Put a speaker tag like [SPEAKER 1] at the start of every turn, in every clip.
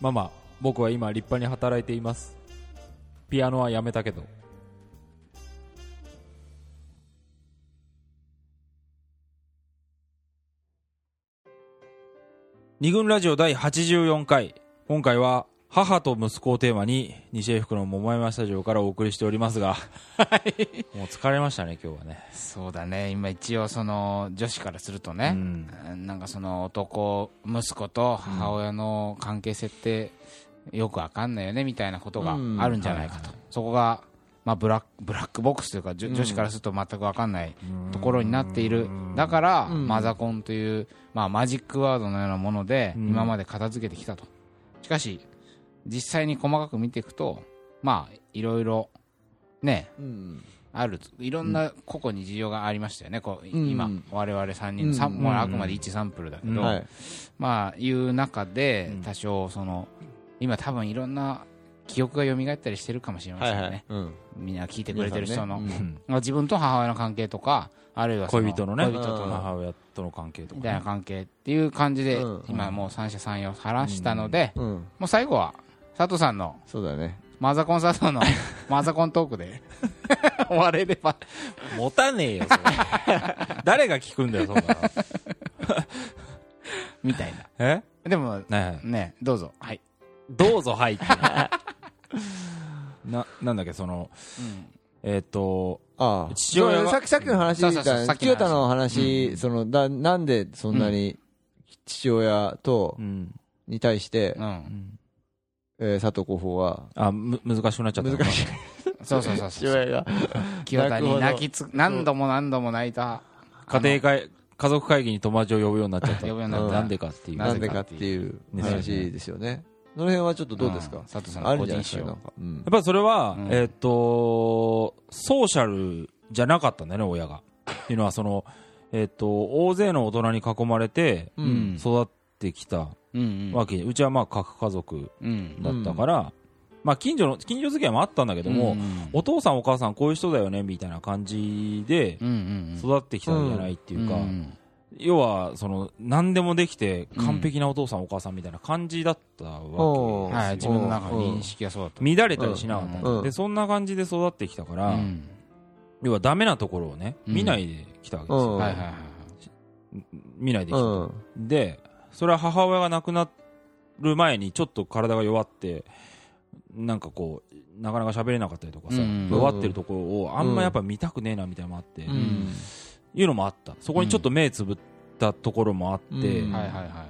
[SPEAKER 1] ママ僕は今立派に働いています。ピアノはやめたけど。二軍ラジオ第84回。今回は母と息子をテーマに西英福の桃山スタジオからお送りしておりますが。もう疲れましたね今日はね。
[SPEAKER 2] そうだね。今一応その女子からするとね、
[SPEAKER 1] うん。
[SPEAKER 2] なんかその男息子と母親の関係性ってよくわかんないよねみたいなことがあるんじゃないかと、そこが、まあ、ブラックブラックボックスというか、女子からすると全くわかんないところになっている、だから、
[SPEAKER 3] ん。
[SPEAKER 2] マザコンという、まあ、マジックワードのようなもので、
[SPEAKER 1] うん。
[SPEAKER 2] 今まで片付けてきたと。しかし実際に細かく見ていくとまあいろいろね
[SPEAKER 3] うん。
[SPEAKER 2] あるいろんな個々に事情がありましたよね、こう
[SPEAKER 3] うん。
[SPEAKER 2] 今、我々3人、
[SPEAKER 3] うん。
[SPEAKER 2] さもうあくまで一サンプルだけど、
[SPEAKER 1] うん。
[SPEAKER 3] はい。
[SPEAKER 2] まあいう中で
[SPEAKER 1] うん、
[SPEAKER 2] 多少その、今、多分いろんな記憶が蘇ったりしてるかもしれませんね、
[SPEAKER 3] はいはい。うん。
[SPEAKER 2] みんな聞いてくれてる人の、
[SPEAKER 3] ね
[SPEAKER 2] まあ自分と母親の関係とか、あるいは
[SPEAKER 1] 恋人のね。
[SPEAKER 2] 恋人との
[SPEAKER 1] 母親との関係とかね、
[SPEAKER 2] みたいな関係っていう感じで、
[SPEAKER 3] うん。
[SPEAKER 2] 今、もう三者三様話したので、
[SPEAKER 3] うん。
[SPEAKER 2] もう最後は佐藤さんの。
[SPEAKER 3] そうだね。
[SPEAKER 2] マザコン佐藤の マザコントークで。終われれば。
[SPEAKER 1] 持たねえよそれ。誰が聞くんだよそんなの。
[SPEAKER 2] みたい
[SPEAKER 1] え？
[SPEAKER 2] な。でも、
[SPEAKER 1] ねえ。
[SPEAKER 2] ね、どうぞ。はい。
[SPEAKER 1] どうぞ入って。ななんだっけそのえっ、と
[SPEAKER 3] ああ。
[SPEAKER 1] 父親
[SPEAKER 3] さっきさっきの話。清田の話、そのだなんでそんなに父親と、
[SPEAKER 1] うん、
[SPEAKER 3] に対して
[SPEAKER 2] う、。
[SPEAKER 1] うんん、
[SPEAKER 3] えー佐藤候補は
[SPEAKER 1] あむ難しくなっちゃった。
[SPEAKER 3] 難しい。
[SPEAKER 2] そうそうそうそう。
[SPEAKER 3] 父親が
[SPEAKER 2] 清田に泣き
[SPEAKER 3] 泣
[SPEAKER 2] つ、何度も何度も泣いた。
[SPEAKER 1] 家庭会家族会議に友達を呼ぶようになっちゃった。
[SPEAKER 2] 呼ぶようにな
[SPEAKER 3] った。
[SPEAKER 1] なんでかっていう。
[SPEAKER 2] な
[SPEAKER 3] んでかっていう
[SPEAKER 1] ね
[SPEAKER 3] 話ですよね。その辺はちょっとどうですか、
[SPEAKER 2] ん佐藤さんの個人仕様
[SPEAKER 3] ですかなん。か、うん。
[SPEAKER 1] やっぱりそれは、
[SPEAKER 2] うん。
[SPEAKER 1] えっ、とソーシャルじゃなかったんだよね親が。っていうのはそのえっ、と大勢の大人に囲まれて
[SPEAKER 3] うん。
[SPEAKER 1] 育ってきた
[SPEAKER 2] うんうん。
[SPEAKER 1] わけ、うちはまあ核家族
[SPEAKER 2] うん。
[SPEAKER 1] だったから、まあ近所の近所付き合いもあったんだけども、
[SPEAKER 2] うん
[SPEAKER 1] お父さんお母さんこういう人だよねみたいな感じで
[SPEAKER 2] うんうん
[SPEAKER 1] 育ってきたんじゃないっていうか、
[SPEAKER 2] ん
[SPEAKER 1] 要はその何でもできて完璧なお父さんお母さんみたいな感じだったわけ
[SPEAKER 3] うん
[SPEAKER 1] ですよ。
[SPEAKER 2] はい、自分の中の認識はそうだった。
[SPEAKER 1] 乱れたりしなかった、
[SPEAKER 3] うん
[SPEAKER 1] でそんな感じで育ってきたから、
[SPEAKER 2] うん。
[SPEAKER 1] 要はダメなところをね
[SPEAKER 2] うん
[SPEAKER 1] 見ないできたわけですよ、
[SPEAKER 3] うん
[SPEAKER 2] はいはいはい。
[SPEAKER 1] 見ないできた、
[SPEAKER 3] うん
[SPEAKER 1] でそれは母親が亡くなる前にちょっと体が弱ってなんかこうなかなか喋れなかったりとかさ、
[SPEAKER 2] うん。
[SPEAKER 1] 弱ってるところをあんまやっぱ見たくねえなみたいなのもあって、いうのもあった。そこにちょっと目つぶったところもあって、
[SPEAKER 3] うん。
[SPEAKER 2] はいはいは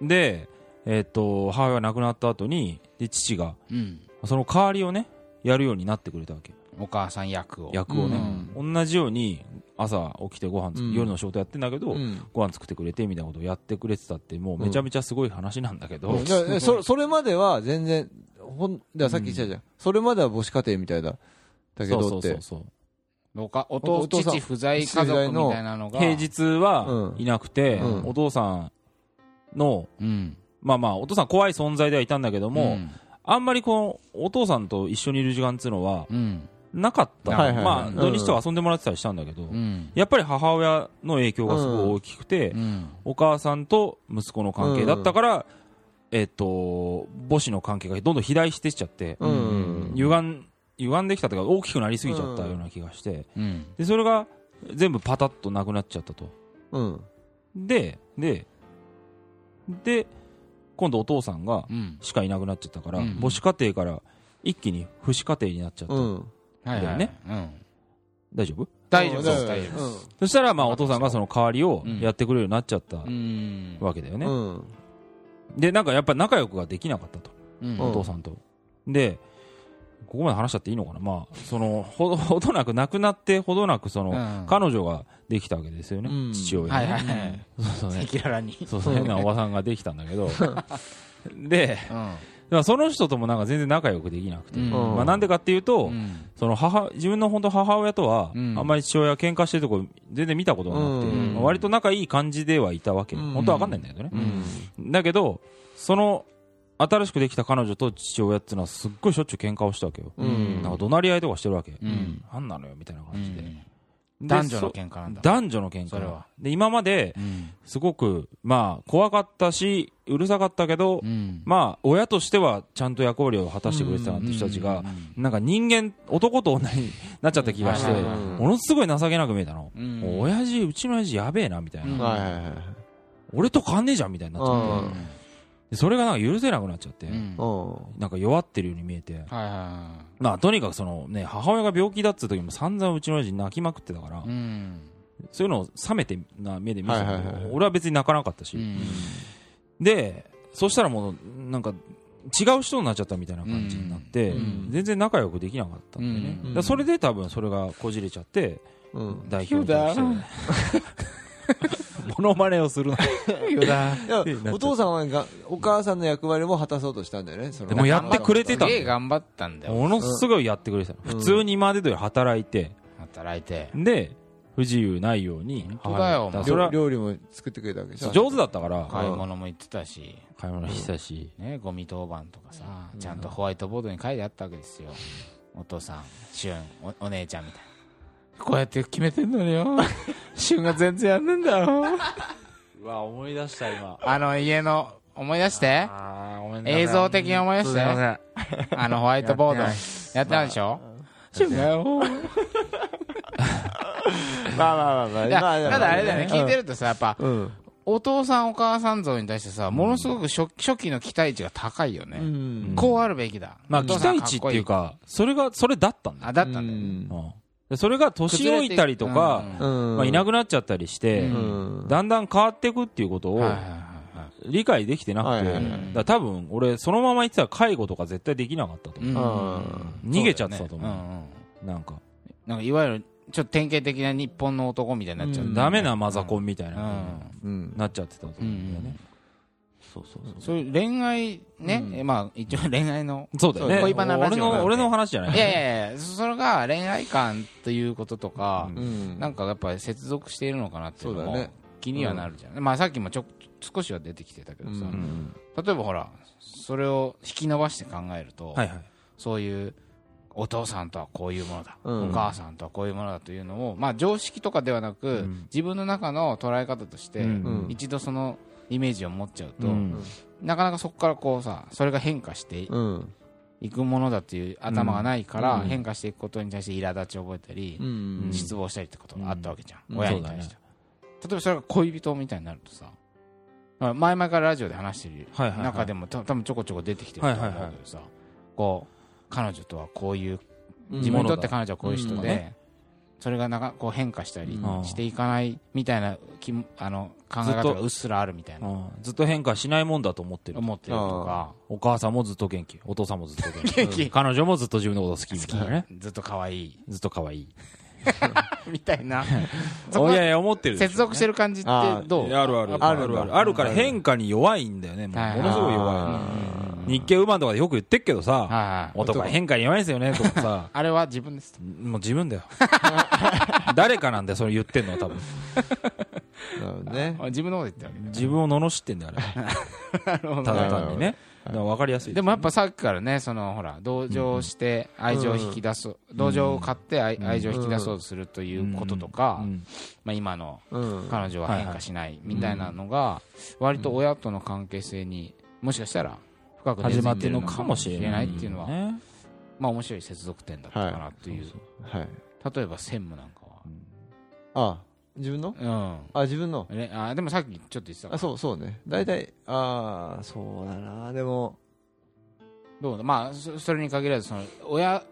[SPEAKER 2] い。
[SPEAKER 1] で、えっと母親が亡くなった後にで父が
[SPEAKER 2] うん。
[SPEAKER 1] その代わりをねやるようになってくれたわけ。
[SPEAKER 2] お母さん役を。
[SPEAKER 1] 役をね、同じように朝起きてご飯作、
[SPEAKER 3] うん。
[SPEAKER 1] 夜の仕事やってんだけど、
[SPEAKER 3] うん。
[SPEAKER 1] ご飯作ってくれてみたいなことをやってくれてたってもうめちゃめちゃすごい話なんだけど、
[SPEAKER 3] そそれまでは全然ほんだからさっき言ってたじゃん、それまでは母子家庭みたいだだけどって。
[SPEAKER 1] そうそうそう
[SPEAKER 2] おかお
[SPEAKER 3] お
[SPEAKER 2] 父
[SPEAKER 3] 父さん
[SPEAKER 2] 父不在家族みたいなのが。
[SPEAKER 1] 平日は
[SPEAKER 3] うん。
[SPEAKER 1] いなくて、
[SPEAKER 3] うん。
[SPEAKER 1] お父さんの
[SPEAKER 2] うん。
[SPEAKER 1] まあまあお父さん怖い存在ではいたんだけども、
[SPEAKER 2] ん。
[SPEAKER 1] あんまりこのお父さんと一緒にいる時間っていうのは
[SPEAKER 2] うん。
[SPEAKER 1] なかった、
[SPEAKER 3] はいはいはい。
[SPEAKER 1] まあ
[SPEAKER 3] うん。
[SPEAKER 1] 土日とか遊んでもらってたりしたんだけど、
[SPEAKER 2] うん。
[SPEAKER 1] やっぱり母親の影響がすごい大きくて、
[SPEAKER 2] うん。
[SPEAKER 1] お母さんと息子の関係だったから、えっと母子の関係がどんどん肥大してっちゃって、
[SPEAKER 3] うん。
[SPEAKER 1] 歪ん歪んできたというか大きくなりすぎちゃったような気がして、
[SPEAKER 2] うん。
[SPEAKER 1] でそれが全部パタッとなくなっちゃったと。
[SPEAKER 3] うん。
[SPEAKER 1] ででで今度お父さんが
[SPEAKER 2] うん。
[SPEAKER 1] しかいなくなっちゃったから、
[SPEAKER 2] うん。
[SPEAKER 1] 母子家庭から一気に父子家庭になっちゃった、
[SPEAKER 3] うん
[SPEAKER 2] はい。はい。
[SPEAKER 1] ね。
[SPEAKER 2] うん。
[SPEAKER 1] 大丈夫？
[SPEAKER 2] 大丈夫です、
[SPEAKER 3] う。ん
[SPEAKER 2] 大丈夫です。
[SPEAKER 1] そしたらまあお父さんがその代わりをやってくれるようになっちゃった
[SPEAKER 2] うん。
[SPEAKER 1] わけだよね、
[SPEAKER 3] うん。
[SPEAKER 1] でなんかやっぱ仲良くができなかったと、
[SPEAKER 2] うん。
[SPEAKER 1] お父さんと。でここまで話しちゃっていいのかな？まあそのほど ほどなく亡くなってほどなくその、
[SPEAKER 2] うん。
[SPEAKER 1] 彼女ができたわけですよね、
[SPEAKER 3] うん。
[SPEAKER 1] 父親
[SPEAKER 2] はい
[SPEAKER 1] ね。そうそうね。
[SPEAKER 2] 赤裸々に。
[SPEAKER 1] そうそう変なおばさんができたんだけど。でらその人ともなんか全然仲良くできなくて、
[SPEAKER 2] うん。
[SPEAKER 1] まあ、なんでかっていうと、
[SPEAKER 2] うん。
[SPEAKER 1] その母自分の本当母親とは、
[SPEAKER 2] うん。
[SPEAKER 1] あんまり父親喧嘩してるとこ全然見たことがなくて、
[SPEAKER 3] うん。
[SPEAKER 1] まあ割と仲いい感じではいたわけ、
[SPEAKER 3] うん。
[SPEAKER 1] 本当は分かんないんだけどね。
[SPEAKER 2] う、ん。
[SPEAKER 1] だけどその新しくできた彼女と父親っていうのはすっごいしょっちゅう喧嘩をしたわけよ、
[SPEAKER 3] うん。
[SPEAKER 1] なんか怒鳴り合いとかしてるわけ、
[SPEAKER 2] うん。
[SPEAKER 1] なんなのよみたいな感じで、で
[SPEAKER 2] 男女の
[SPEAKER 1] そ
[SPEAKER 2] 喧嘩なんだ。
[SPEAKER 1] 男女の喧嘩。
[SPEAKER 2] それは。
[SPEAKER 1] で今まで
[SPEAKER 2] うん。
[SPEAKER 1] すごくまあ怖かったしうるさかったけど、
[SPEAKER 2] うん。
[SPEAKER 1] まあ親としてはちゃんと役割を果たしてくれてたなって人たちが、なんか人間男と女になっちゃった気がして、ものすごい情けなく見えたの、
[SPEAKER 2] うん。
[SPEAKER 1] 親父うちの親父やべえなみたいな、俺と変わんねえじゃんみたいになっちゃって、それがなんか許せなくなっちゃって、
[SPEAKER 2] うん。
[SPEAKER 3] うん。
[SPEAKER 1] なんか弱ってるように見えて、
[SPEAKER 2] はいは
[SPEAKER 1] まあとにかくそのね母親が病気だっつう時も散々うちの親父泣きまくってたから、
[SPEAKER 2] いうん。
[SPEAKER 1] そういうのを冷めてな目で見てたけど、
[SPEAKER 3] はいはいはいはい。
[SPEAKER 1] 俺は別に泣かなかったし、
[SPEAKER 2] うん。
[SPEAKER 1] でそしたらもうなんか違う人になっちゃったみたいな感じになって、
[SPEAKER 2] うん。
[SPEAKER 1] 全然仲良くできなかったんでね、
[SPEAKER 2] うん。
[SPEAKER 1] だからそれで多分それがこじれちゃって
[SPEAKER 3] うん。
[SPEAKER 1] 代表として モノマネをする
[SPEAKER 3] お父さんはがお母さんの役割も果たそうとしたんだよね。
[SPEAKER 1] でもやってくれてた
[SPEAKER 2] 頑張ったんだよ。
[SPEAKER 1] ものすごいやってくれてた、
[SPEAKER 3] うん。
[SPEAKER 1] 普通に今まで通り働いて。
[SPEAKER 2] 働いて。
[SPEAKER 1] で不自由ないように
[SPEAKER 2] 本当だよ。
[SPEAKER 3] 料理も作ってくれたわけでしょ。
[SPEAKER 1] 上手だったから。
[SPEAKER 2] 買い物も行ってたし。
[SPEAKER 1] 買い物してたし、
[SPEAKER 2] ねゴミ当番とかさちゃんとホワイトボードに書いてあったわけですよ。お父さん俊おお姉ちゃんみたいなこうやって決めてんのによ。俊が全然やんねんだよ。
[SPEAKER 1] うわ思い出した今。
[SPEAKER 2] あの家の思い出して？
[SPEAKER 1] あーごめんなさい。
[SPEAKER 2] 映像的に思い出して？
[SPEAKER 1] すいません。
[SPEAKER 2] あのホワイトボード。
[SPEAKER 1] や
[SPEAKER 2] やってないでしょ？俊がよ。
[SPEAKER 3] まあまあまあまあ
[SPEAKER 2] ただあれだよね。聞いて
[SPEAKER 3] る
[SPEAKER 2] るとさやっぱ
[SPEAKER 3] うん。
[SPEAKER 2] お父さんお母さん像に対してさものすごく初初期の期待値が高いよね、
[SPEAKER 3] うん。
[SPEAKER 2] こうあるべきだ。
[SPEAKER 1] まあ期待値っていう
[SPEAKER 2] か
[SPEAKER 1] かそれがそれだったんだ
[SPEAKER 2] あだったんだよ、
[SPEAKER 1] うん。でそれが年老いたりとか、
[SPEAKER 3] うん。
[SPEAKER 1] まあ、いなくなっちゃったりして、だんだん変わっていくっていうことを理解できてなくて、
[SPEAKER 3] はいはいはい。
[SPEAKER 1] だ多分俺そのまま言ってたら介護とか絶対できなかったと思う、
[SPEAKER 3] あ
[SPEAKER 1] 逃げちゃってたと思う。なんか、
[SPEAKER 2] なんかいわゆるちょっと典型的な日本の男みたいになっちゃう、
[SPEAKER 3] うん。
[SPEAKER 1] ダメなマザコンみたいな。なっちゃってたと思うんだよね、
[SPEAKER 3] そうそうそう。
[SPEAKER 2] そういう恋愛ね、
[SPEAKER 3] うん。
[SPEAKER 2] えまあ一応恋愛の
[SPEAKER 1] そうだよね。
[SPEAKER 2] 恋バナラ
[SPEAKER 1] 俺の俺の話じゃない。
[SPEAKER 2] いやいやいやそれが恋愛観ということとか、
[SPEAKER 3] うん。
[SPEAKER 2] なんかやっぱり接続しているのかなっていうのも
[SPEAKER 3] ね。
[SPEAKER 2] 気にはなるじゃん、まあさっきもちょ少しは出てきてたけどさ、
[SPEAKER 3] うん。
[SPEAKER 2] 例えばほらそれを引き伸ばして考えると、
[SPEAKER 1] はいはい。
[SPEAKER 2] そういうお父さんとはこういうものだ、
[SPEAKER 3] うん。
[SPEAKER 2] お母さんとはこういうものだというのを、まあ、常識とかではなく、
[SPEAKER 1] うん。
[SPEAKER 2] 自分の中の捉え方として、
[SPEAKER 1] うん
[SPEAKER 3] うん。
[SPEAKER 2] 一度そのイメージを持っちゃうと、
[SPEAKER 1] うん。
[SPEAKER 2] なかなかそこからこうさそれが変化して
[SPEAKER 3] うん。
[SPEAKER 2] いくものだっていう頭がないから、
[SPEAKER 3] うん。
[SPEAKER 2] 変化していくことに対して苛立ちを覚えたり、
[SPEAKER 3] うん。
[SPEAKER 2] 失望したりってことがあったわけじゃん、
[SPEAKER 3] うん。
[SPEAKER 2] 親に対して、例えばそれが恋人みたいになるとさまあ前々からラジオで話してる
[SPEAKER 1] はいはいはい。
[SPEAKER 2] 中でもた多分ちょこちょこ出てきてると思うけどさ、こう彼女とはこういう自分にとって彼女はこういう人
[SPEAKER 3] うん
[SPEAKER 2] で、それがなんかこう変化したり
[SPEAKER 3] うん。
[SPEAKER 2] していかないみたいなきあの考え方がうっすらあるみたいな。
[SPEAKER 1] うん。ずっと変化しないもんだと思ってる。
[SPEAKER 2] 思ってるとか。
[SPEAKER 1] お母さんもずっと元気。お父さんもずっと元気。
[SPEAKER 2] 元気。
[SPEAKER 1] 彼女もずっと自分のこと好きみたいなね。
[SPEAKER 2] ずっと可愛い。
[SPEAKER 1] ずっと可愛い。
[SPEAKER 2] みたいな。
[SPEAKER 1] いやいや思ってるでしょ
[SPEAKER 2] 接続してる感じってどう？
[SPEAKER 1] あるある
[SPEAKER 3] ある。
[SPEAKER 1] あるある。あるから変化に弱いんだよね。もう
[SPEAKER 2] はい
[SPEAKER 1] ものすごい弱
[SPEAKER 3] あ
[SPEAKER 1] い日経ウーマンとかでよく言ってっけどさ男は変化に弱いんですよねとかさ。
[SPEAKER 2] あれは自分です
[SPEAKER 1] もう自分だよ。誰かなんだよそれ言ってんのは多分。
[SPEAKER 3] ね。
[SPEAKER 2] 自分のこと言ってるわ
[SPEAKER 1] 自分を罵ってんだよあれ。ただ単にね。だから分かりやすい
[SPEAKER 2] でもやっぱさっきからねそのほら同情して愛情を引き出す同情を買って愛愛情を引き出そうとするということとか
[SPEAKER 1] うん。
[SPEAKER 2] まあ今の
[SPEAKER 3] うん。
[SPEAKER 2] 彼女は変化しないみたいなのが割と親との関係性にもしかしたら深く根
[SPEAKER 1] 始まってるのかもしれな
[SPEAKER 2] ないいっていうのは
[SPEAKER 1] ね。
[SPEAKER 2] まあ面白い接続点だったかなっていう。
[SPEAKER 3] はい。
[SPEAKER 2] 例えば専務なんか
[SPEAKER 3] あ自分の？
[SPEAKER 2] は
[SPEAKER 3] あ自分の？
[SPEAKER 2] あでもさっきちょっと言ってた
[SPEAKER 3] あそうそうね。大体ああそうだな。でも
[SPEAKER 2] どうだ？まあそそれに限らずその親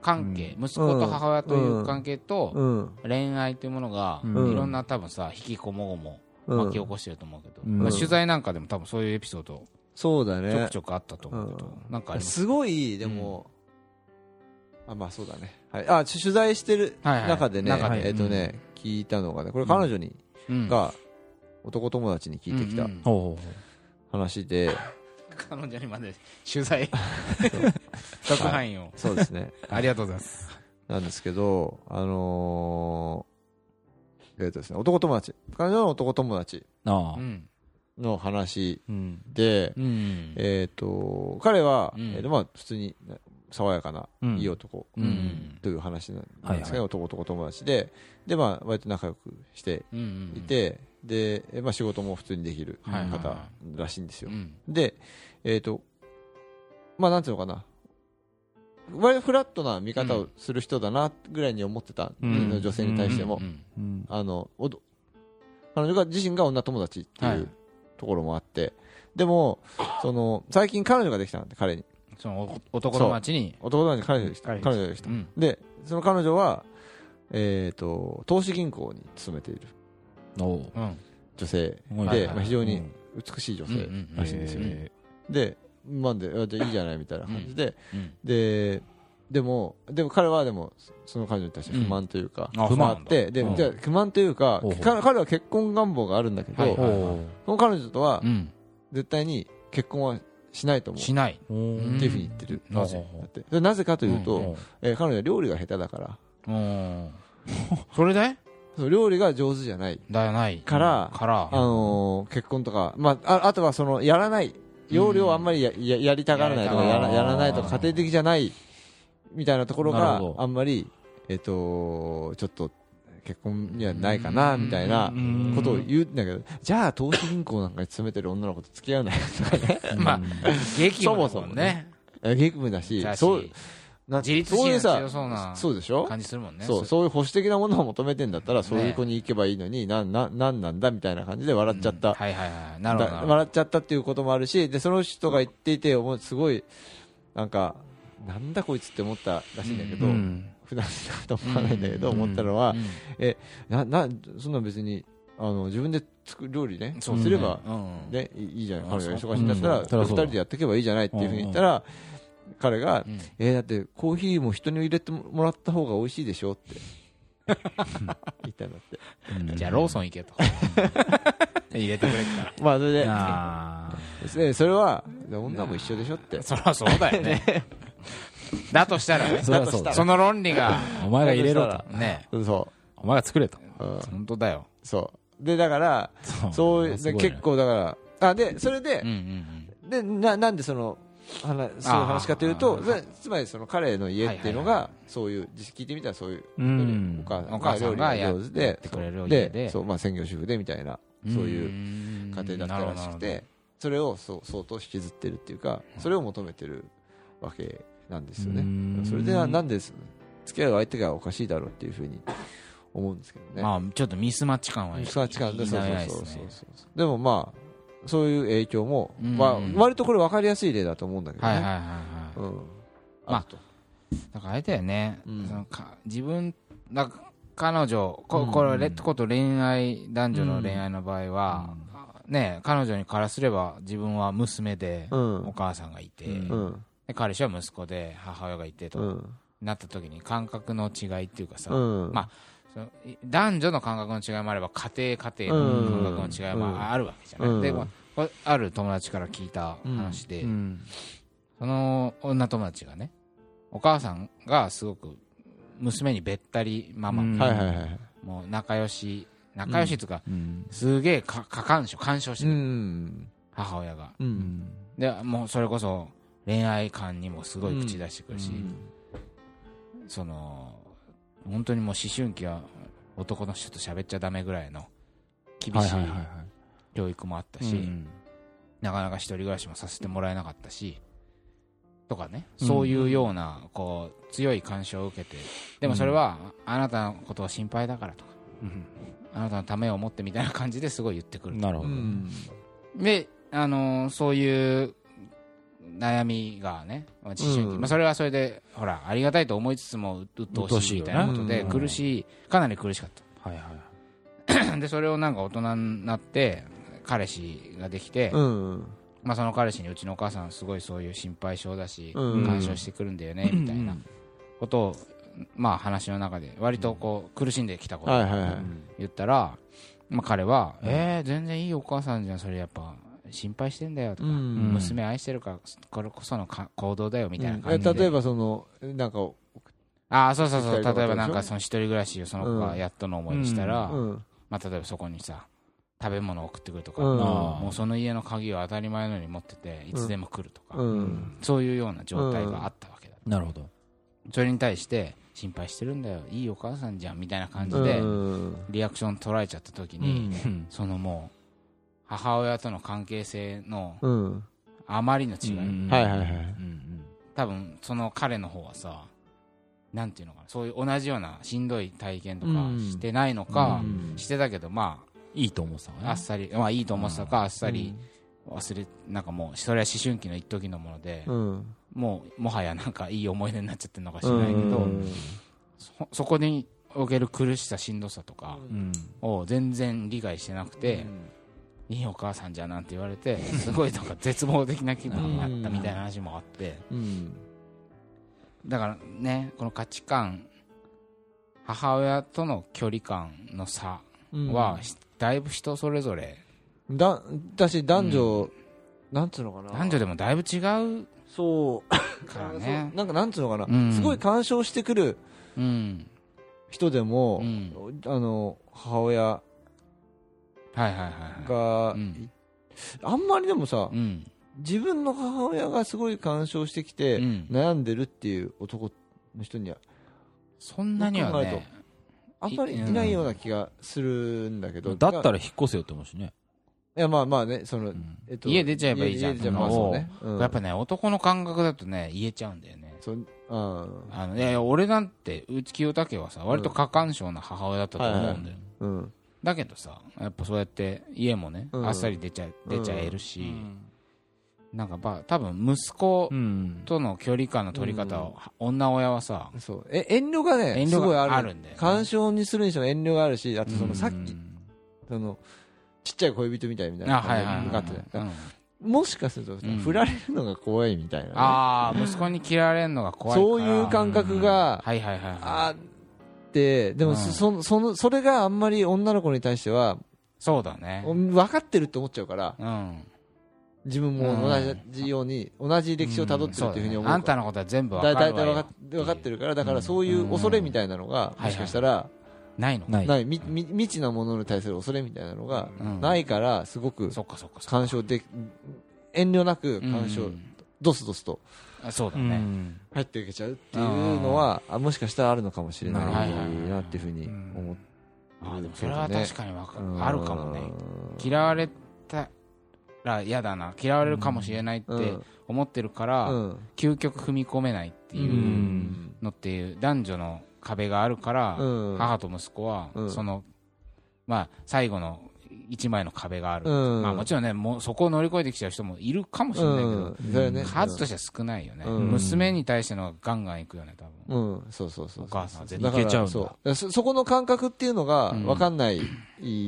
[SPEAKER 2] 関係息子と母親という関係と
[SPEAKER 3] うん。
[SPEAKER 2] 恋愛というものが
[SPEAKER 1] うん。
[SPEAKER 2] いろんな多分さ引きこもごも
[SPEAKER 3] うん
[SPEAKER 2] 巻き起こしてると思うけど、
[SPEAKER 1] うん。
[SPEAKER 2] まあ、取材なんかでも多分そういうエピソード
[SPEAKER 3] そうだ
[SPEAKER 2] ちょ
[SPEAKER 3] ね
[SPEAKER 2] くちょくあったと思うけど、
[SPEAKER 3] うん。
[SPEAKER 2] なんかす？
[SPEAKER 3] すごいでもあまあそうだね。はい。あち取材してる
[SPEAKER 2] はいはい。
[SPEAKER 3] 中でね
[SPEAKER 2] 中で。
[SPEAKER 3] えっとね聞いたのがねこれ彼女に
[SPEAKER 2] うん。
[SPEAKER 3] が男友達に聞いてきた話で。
[SPEAKER 2] 彼女にまで取材。特派員を。
[SPEAKER 3] そうですね。
[SPEAKER 2] ありがとうございます。
[SPEAKER 3] なんですけどあのーえっとですね男友達。彼女の男友達。
[SPEAKER 1] うああ。
[SPEAKER 2] うん
[SPEAKER 3] の話
[SPEAKER 1] うん。
[SPEAKER 3] で
[SPEAKER 2] うん
[SPEAKER 3] えっと彼は
[SPEAKER 2] うん。
[SPEAKER 3] えっとまあ普通に爽やかな
[SPEAKER 1] うん。
[SPEAKER 3] いい男
[SPEAKER 2] うん
[SPEAKER 3] という話なんです
[SPEAKER 1] はいはい。
[SPEAKER 3] ね男男友達で。でまあ割と仲良くしていてでまあ仕事も普通にできる方らしいんですよ。
[SPEAKER 2] うん。
[SPEAKER 3] でえっとまあなんていうのかな。割とフラットな見方をする人だなぐらいに思ってた、
[SPEAKER 1] うん。
[SPEAKER 3] 女性に対しても、あの彼女が自身が女友達って
[SPEAKER 2] はい。いう
[SPEAKER 3] ところもあって、でもその最近彼女ができたんで彼に。
[SPEAKER 2] そのお男の街に。
[SPEAKER 3] 男友達に彼女ができた。
[SPEAKER 1] 彼
[SPEAKER 3] 彼女ができた。
[SPEAKER 2] うん。
[SPEAKER 3] でその彼女は、えー、と投資銀行に勤めている。女性。で、
[SPEAKER 1] はい
[SPEAKER 3] まあ、非常に美しい女性。らしいんですよ、
[SPEAKER 2] うん。
[SPEAKER 3] でなんであじゃあいいじゃないみたいな感じで、
[SPEAKER 2] うん。
[SPEAKER 3] ででもでも彼はでもその彼女に対して不満というか、
[SPEAKER 2] あ
[SPEAKER 3] 不満あってで、
[SPEAKER 1] うん。
[SPEAKER 3] じゃあ不満というか彼は結婚願望があるんだけど、その彼女とは
[SPEAKER 2] うん。
[SPEAKER 3] 絶対に結婚はしないと思う。
[SPEAKER 2] しない。
[SPEAKER 3] っていうふうに言ってる、
[SPEAKER 2] なぜ
[SPEAKER 3] だって。でなぜかというと、彼女は料理が下手だから。
[SPEAKER 2] うん。それで？
[SPEAKER 3] そう料理が上手じゃない。
[SPEAKER 2] だよない。
[SPEAKER 3] からあのー結婚とか、まあ、ああとはそのやらない。料理をあんまりやややりたがらないとか
[SPEAKER 2] やらない
[SPEAKER 3] とか家庭的じゃないみたいなところがあんまり、えっとちょっと結婚にはないかなみたいな
[SPEAKER 1] うん。
[SPEAKER 3] ことを言うんだけどじゃあ投資銀行なんかに勤めてる女の子と付き合うなよとかね
[SPEAKER 2] まあ激務だ
[SPEAKER 3] そもそも
[SPEAKER 2] もんね。
[SPEAKER 3] え激務だしそう
[SPEAKER 2] 自立
[SPEAKER 3] そういうさ
[SPEAKER 2] 心が強そうな
[SPEAKER 3] そうでしょ？
[SPEAKER 2] 感じするもんね。
[SPEAKER 3] そうそう。いう保守的なものを求めてんだったらそういう子に行けばいいのに、なななんなんだみたいな感じで笑っちゃった、
[SPEAKER 2] うん。はいはいはい。なるほど
[SPEAKER 3] 笑っちゃったっていうこともあるしでその人が言っていてすごいなんかなんだこいつって思ったらしいんだけど、
[SPEAKER 1] うん。
[SPEAKER 3] 普段だと思わないんだけど、
[SPEAKER 2] うん。
[SPEAKER 3] 思ったのは、
[SPEAKER 2] うん。
[SPEAKER 3] ななそんな別にあの自分で作る料理ね
[SPEAKER 2] そう
[SPEAKER 3] すれば、
[SPEAKER 2] うん。
[SPEAKER 3] ね、いいじゃない
[SPEAKER 2] あ
[SPEAKER 3] 彼女が
[SPEAKER 2] そう。
[SPEAKER 3] 忙しいんだったら、
[SPEAKER 1] うん。
[SPEAKER 3] 二人でやっていけばいいじゃないっていうふうに言ったら、彼が、
[SPEAKER 2] うん。
[SPEAKER 3] えーだってコーヒーも人に入れてもらった方が美味しいでしょって。言ったんだって。
[SPEAKER 2] じゃあローソン行けと。入れてくれっか。
[SPEAKER 3] まあそれで。
[SPEAKER 1] あ
[SPEAKER 3] でそれは女も一緒でしょって。
[SPEAKER 2] らそりゃそうだよね だとしたらね。
[SPEAKER 1] ー そりゃそうだ。
[SPEAKER 2] その論理が。
[SPEAKER 1] お前が入れろと。
[SPEAKER 2] ね
[SPEAKER 3] そ
[SPEAKER 1] お前が作れと。
[SPEAKER 3] う、うん、
[SPEAKER 2] 本当だよ。
[SPEAKER 3] そう。でだからそう。いう結構だからあでそれで
[SPEAKER 2] うんうん
[SPEAKER 3] でななんでその話そういう話かというとでつまりその彼の家っていうの
[SPEAKER 2] はいはい
[SPEAKER 3] がそういう実聞いてみたらそういう
[SPEAKER 1] うん。
[SPEAKER 3] お母
[SPEAKER 2] お母さん
[SPEAKER 3] 料理が上手で
[SPEAKER 2] やってくれる家で
[SPEAKER 3] そうまあ専業主婦でみたいな
[SPEAKER 2] うん。
[SPEAKER 3] そういう家庭だったらしくてそれをそう相当引きずってるっていうかそれを求めてるわけなんですよ
[SPEAKER 1] うん。
[SPEAKER 3] ねそれでななんで付き合う相手がおかしいだろうっていうふうに思うんですけどね。
[SPEAKER 2] まあちょっとミスマッチ感は
[SPEAKER 3] ミスマッチ感で
[SPEAKER 2] 否
[SPEAKER 3] そうそうそうそうでもまあそういう影響も、
[SPEAKER 2] うん
[SPEAKER 3] まあ、割とこれ分かりやすい例だと思うんだけどね、
[SPEAKER 2] まあだからあれだよね、
[SPEAKER 3] うん。
[SPEAKER 2] そのか自分だ彼女こ
[SPEAKER 3] うん
[SPEAKER 2] これ、レこと恋愛男女の恋愛の場合は、ね彼女にからすれば自分は娘で、
[SPEAKER 3] うん。
[SPEAKER 2] お母さんがいて、彼氏は息子で母親がいてと、
[SPEAKER 3] うん。
[SPEAKER 2] なった時に感覚の違いっていうかさ、
[SPEAKER 3] うん。
[SPEAKER 2] まあそのい男女の感覚の違いもあれば家庭家庭の感覚の違いもあるわけじゃない、
[SPEAKER 3] うん。
[SPEAKER 2] でまあこれある友達から聞いた話で、
[SPEAKER 1] うん。
[SPEAKER 2] その女友達がねお母さんがすごく娘にべったりママ、
[SPEAKER 1] うん。
[SPEAKER 3] はいはいはい
[SPEAKER 2] もう仲良し仲良しっていうか、
[SPEAKER 1] うん。
[SPEAKER 2] すげえか過干渉干渉して
[SPEAKER 3] う
[SPEAKER 2] る、
[SPEAKER 3] ん。
[SPEAKER 2] 母親が。でもうそれこそ恋愛観にもすごい口出してくるし、その本当にもう思春期は男の人と喋っちゃダメぐらいの厳しい教育もあったし、
[SPEAKER 1] うん。
[SPEAKER 2] なかなか一人暮らしもさせてもらえなかったしとかね、
[SPEAKER 1] うん。
[SPEAKER 2] そういうようなこう強い干渉を受けて。でもそれはあなたのことを心配だからとか。
[SPEAKER 1] うん。
[SPEAKER 2] あなたのためを思ってみたいな感じですごい言ってくる
[SPEAKER 1] なるほど。
[SPEAKER 3] うん
[SPEAKER 2] で、あのーそういう悩みがね、まあ、思春期、
[SPEAKER 3] うん。
[SPEAKER 2] まあ、それはそれでほらありがたいと思いつつもう鬱陶しいみたいなことで苦しいかなり苦しかっ
[SPEAKER 1] はいはい
[SPEAKER 2] たでそれをなんか大人になって彼氏ができて、
[SPEAKER 3] うん。
[SPEAKER 2] まあ、その彼氏にうちのお母さんすごいそういう心配性だし、
[SPEAKER 3] うん。
[SPEAKER 2] 干渉してくるんだよねみたいなことを、まあ、話の中で割とこう苦しんできたことを言ったら、まあ、彼は、えー、全然いいお母さんじゃんそれやっぱ心配してんだよとか、
[SPEAKER 3] うん。
[SPEAKER 2] 娘愛してるからこれこそのか行動だよみたいな
[SPEAKER 3] え
[SPEAKER 2] 感じで、
[SPEAKER 3] 例えばそのなんか
[SPEAKER 2] ああそうそうそう。例えばなんかその一人暮らしをその子がやっとの思いしたら、
[SPEAKER 3] うん。
[SPEAKER 2] まあ、例えばそこにさ食べ物を送ってくるとか、
[SPEAKER 3] うん。
[SPEAKER 2] もうその家の鍵を当たり前のように持ってていつでも来るとか、
[SPEAKER 3] うん。
[SPEAKER 2] そういうような状態があったわけだ。と、
[SPEAKER 1] なるほど。
[SPEAKER 2] それに対して心配してるんだよ。いいお母さんじゃんみたいな感じで
[SPEAKER 3] うん。
[SPEAKER 2] リアクション取られちゃった時に、
[SPEAKER 1] うん。
[SPEAKER 2] そのもう母親との関係性の
[SPEAKER 3] うん。
[SPEAKER 2] あまりの違い、
[SPEAKER 1] うん。
[SPEAKER 3] はいはいはい。
[SPEAKER 1] うん
[SPEAKER 2] 多分その彼の方はさなんていうのかなそういう同じようなしんどい体験とか
[SPEAKER 3] うん。
[SPEAKER 2] してないのか、
[SPEAKER 3] うん。
[SPEAKER 2] してたけどま
[SPEAKER 1] いいと思ってた
[SPEAKER 2] あっさりまあいいと思ってたかあっさり忘れなんかもうそれは思春期の一時のもので、
[SPEAKER 3] うん。
[SPEAKER 2] もうもはやなんかいい思い出になっちゃってるのか知らないけど、
[SPEAKER 3] うん。
[SPEAKER 2] そそこにおける苦しさしんどさとか
[SPEAKER 1] うん。
[SPEAKER 2] を全然理解してなくて、いいお母さんじゃんなんて言われてすごいなんか絶望的な気分になったみたいな話もあって。
[SPEAKER 3] うん。
[SPEAKER 2] だからねこの価値観母親との距離感の差
[SPEAKER 3] うん。
[SPEAKER 2] はだいぶ人それぞれ。
[SPEAKER 3] だだし男女なんつうのかな。
[SPEAKER 2] 男女でもだいぶ違う
[SPEAKER 3] そう
[SPEAKER 2] からね。
[SPEAKER 3] なんかなんつうのかな、
[SPEAKER 2] うん。
[SPEAKER 3] すごい干渉してくる
[SPEAKER 2] うん。
[SPEAKER 3] 人でも、
[SPEAKER 2] うん。
[SPEAKER 3] あの母親が、
[SPEAKER 2] うん。
[SPEAKER 3] あんまりでもさ、
[SPEAKER 2] うん。
[SPEAKER 3] 自分の母親がすごい干渉してきて、
[SPEAKER 2] うん。
[SPEAKER 3] 悩んでるっていう男の人には
[SPEAKER 2] そんなにはね
[SPEAKER 3] あんまりいないような気がするんだけど、
[SPEAKER 1] だった
[SPEAKER 3] ら
[SPEAKER 1] ら引っ越せよって思うしね。
[SPEAKER 3] いやまあまあねその、
[SPEAKER 1] うん。
[SPEAKER 3] えっと
[SPEAKER 2] 家出ちゃえばいいじゃん。
[SPEAKER 3] 家出ちゃえばまあそう。ね、うん。
[SPEAKER 2] やっぱね男の感覚だとね言えちゃうんだよね。
[SPEAKER 3] そう。あ
[SPEAKER 2] あ。のいやいや俺なんて内清武はさ割と過干渉な母親だったと思うんだよ、
[SPEAKER 3] ーうん
[SPEAKER 2] だけどさやっぱそうやって家もね、
[SPEAKER 3] うん。
[SPEAKER 2] あっさり出ちゃ出ちゃえる
[SPEAKER 1] う
[SPEAKER 2] し、
[SPEAKER 1] ん。
[SPEAKER 2] なんかまあ多分息子
[SPEAKER 1] うん
[SPEAKER 2] との距離感の取り方を、女親はさ
[SPEAKER 3] そう。え遠慮がね
[SPEAKER 2] 遠慮
[SPEAKER 3] すごいある
[SPEAKER 2] があるんだよ、ね、
[SPEAKER 3] 干渉にするにしても遠慮があるしあとそのさっき、
[SPEAKER 1] うん
[SPEAKER 3] そのちっちゃい恋人みたいみたいな感じがあってね
[SPEAKER 2] うん。
[SPEAKER 3] もしかすると、
[SPEAKER 2] ん。
[SPEAKER 3] 振られるのが怖いみたいなね、
[SPEAKER 2] ああ息子に嫌われるのが怖い
[SPEAKER 3] そういう感覚が
[SPEAKER 2] はいはいはいはい。
[SPEAKER 3] あってでも
[SPEAKER 2] うん。
[SPEAKER 3] そそそのそれがあんまり女の子に対しては
[SPEAKER 2] そうだね。
[SPEAKER 3] 分かってるって思っちゃうから
[SPEAKER 2] うん。
[SPEAKER 3] 自分も同じように同じ歴史をたどってるっていうふうに思う
[SPEAKER 2] あんた
[SPEAKER 3] から
[SPEAKER 2] のことは全部
[SPEAKER 3] 分か
[SPEAKER 2] かるわよ。
[SPEAKER 3] っ分かってるからだからそういう恐れみたいなのが
[SPEAKER 2] うん
[SPEAKER 3] もしかしたら
[SPEAKER 2] ないの
[SPEAKER 1] ない。
[SPEAKER 3] ない。みみ未知なものに対する恐れみたいなのが
[SPEAKER 2] うん。
[SPEAKER 3] ないからすごく
[SPEAKER 2] そっかそっかそっか。
[SPEAKER 3] 干渉で遠慮なく干渉
[SPEAKER 2] うん
[SPEAKER 3] ドスドスと。
[SPEAKER 2] そうだね、
[SPEAKER 1] ん。
[SPEAKER 3] 入っていけちゃうっていうのはあもしかしたらあるのかもしれないなっていうふうに思っ
[SPEAKER 2] あでもそれは確かにわか
[SPEAKER 3] うん。
[SPEAKER 2] あるかもね。嫌われたら嫌だな。嫌われるかもしれないって
[SPEAKER 3] うん。
[SPEAKER 2] 思ってるから、
[SPEAKER 3] うん。
[SPEAKER 2] 究極踏み込めないっていううんのっていう男女の壁があるから、
[SPEAKER 3] うん。
[SPEAKER 2] 母と息子は、
[SPEAKER 3] うん。
[SPEAKER 2] そのまあ最後の一枚の壁がある、
[SPEAKER 3] うん。
[SPEAKER 2] まあ、もちろんねもうそこを乗り越えてきちゃう人もいるかもしれないけど、
[SPEAKER 3] ね。
[SPEAKER 2] 数としては少ないよね、
[SPEAKER 3] うん。
[SPEAKER 2] 娘に対してのがガンガンいくよね多分。
[SPEAKER 3] うんそうそうそう。
[SPEAKER 2] お母さんは絶
[SPEAKER 3] だから
[SPEAKER 1] いけちゃうんだ。
[SPEAKER 3] そそそこの感覚っていうのが
[SPEAKER 2] うん。
[SPEAKER 3] 分かんない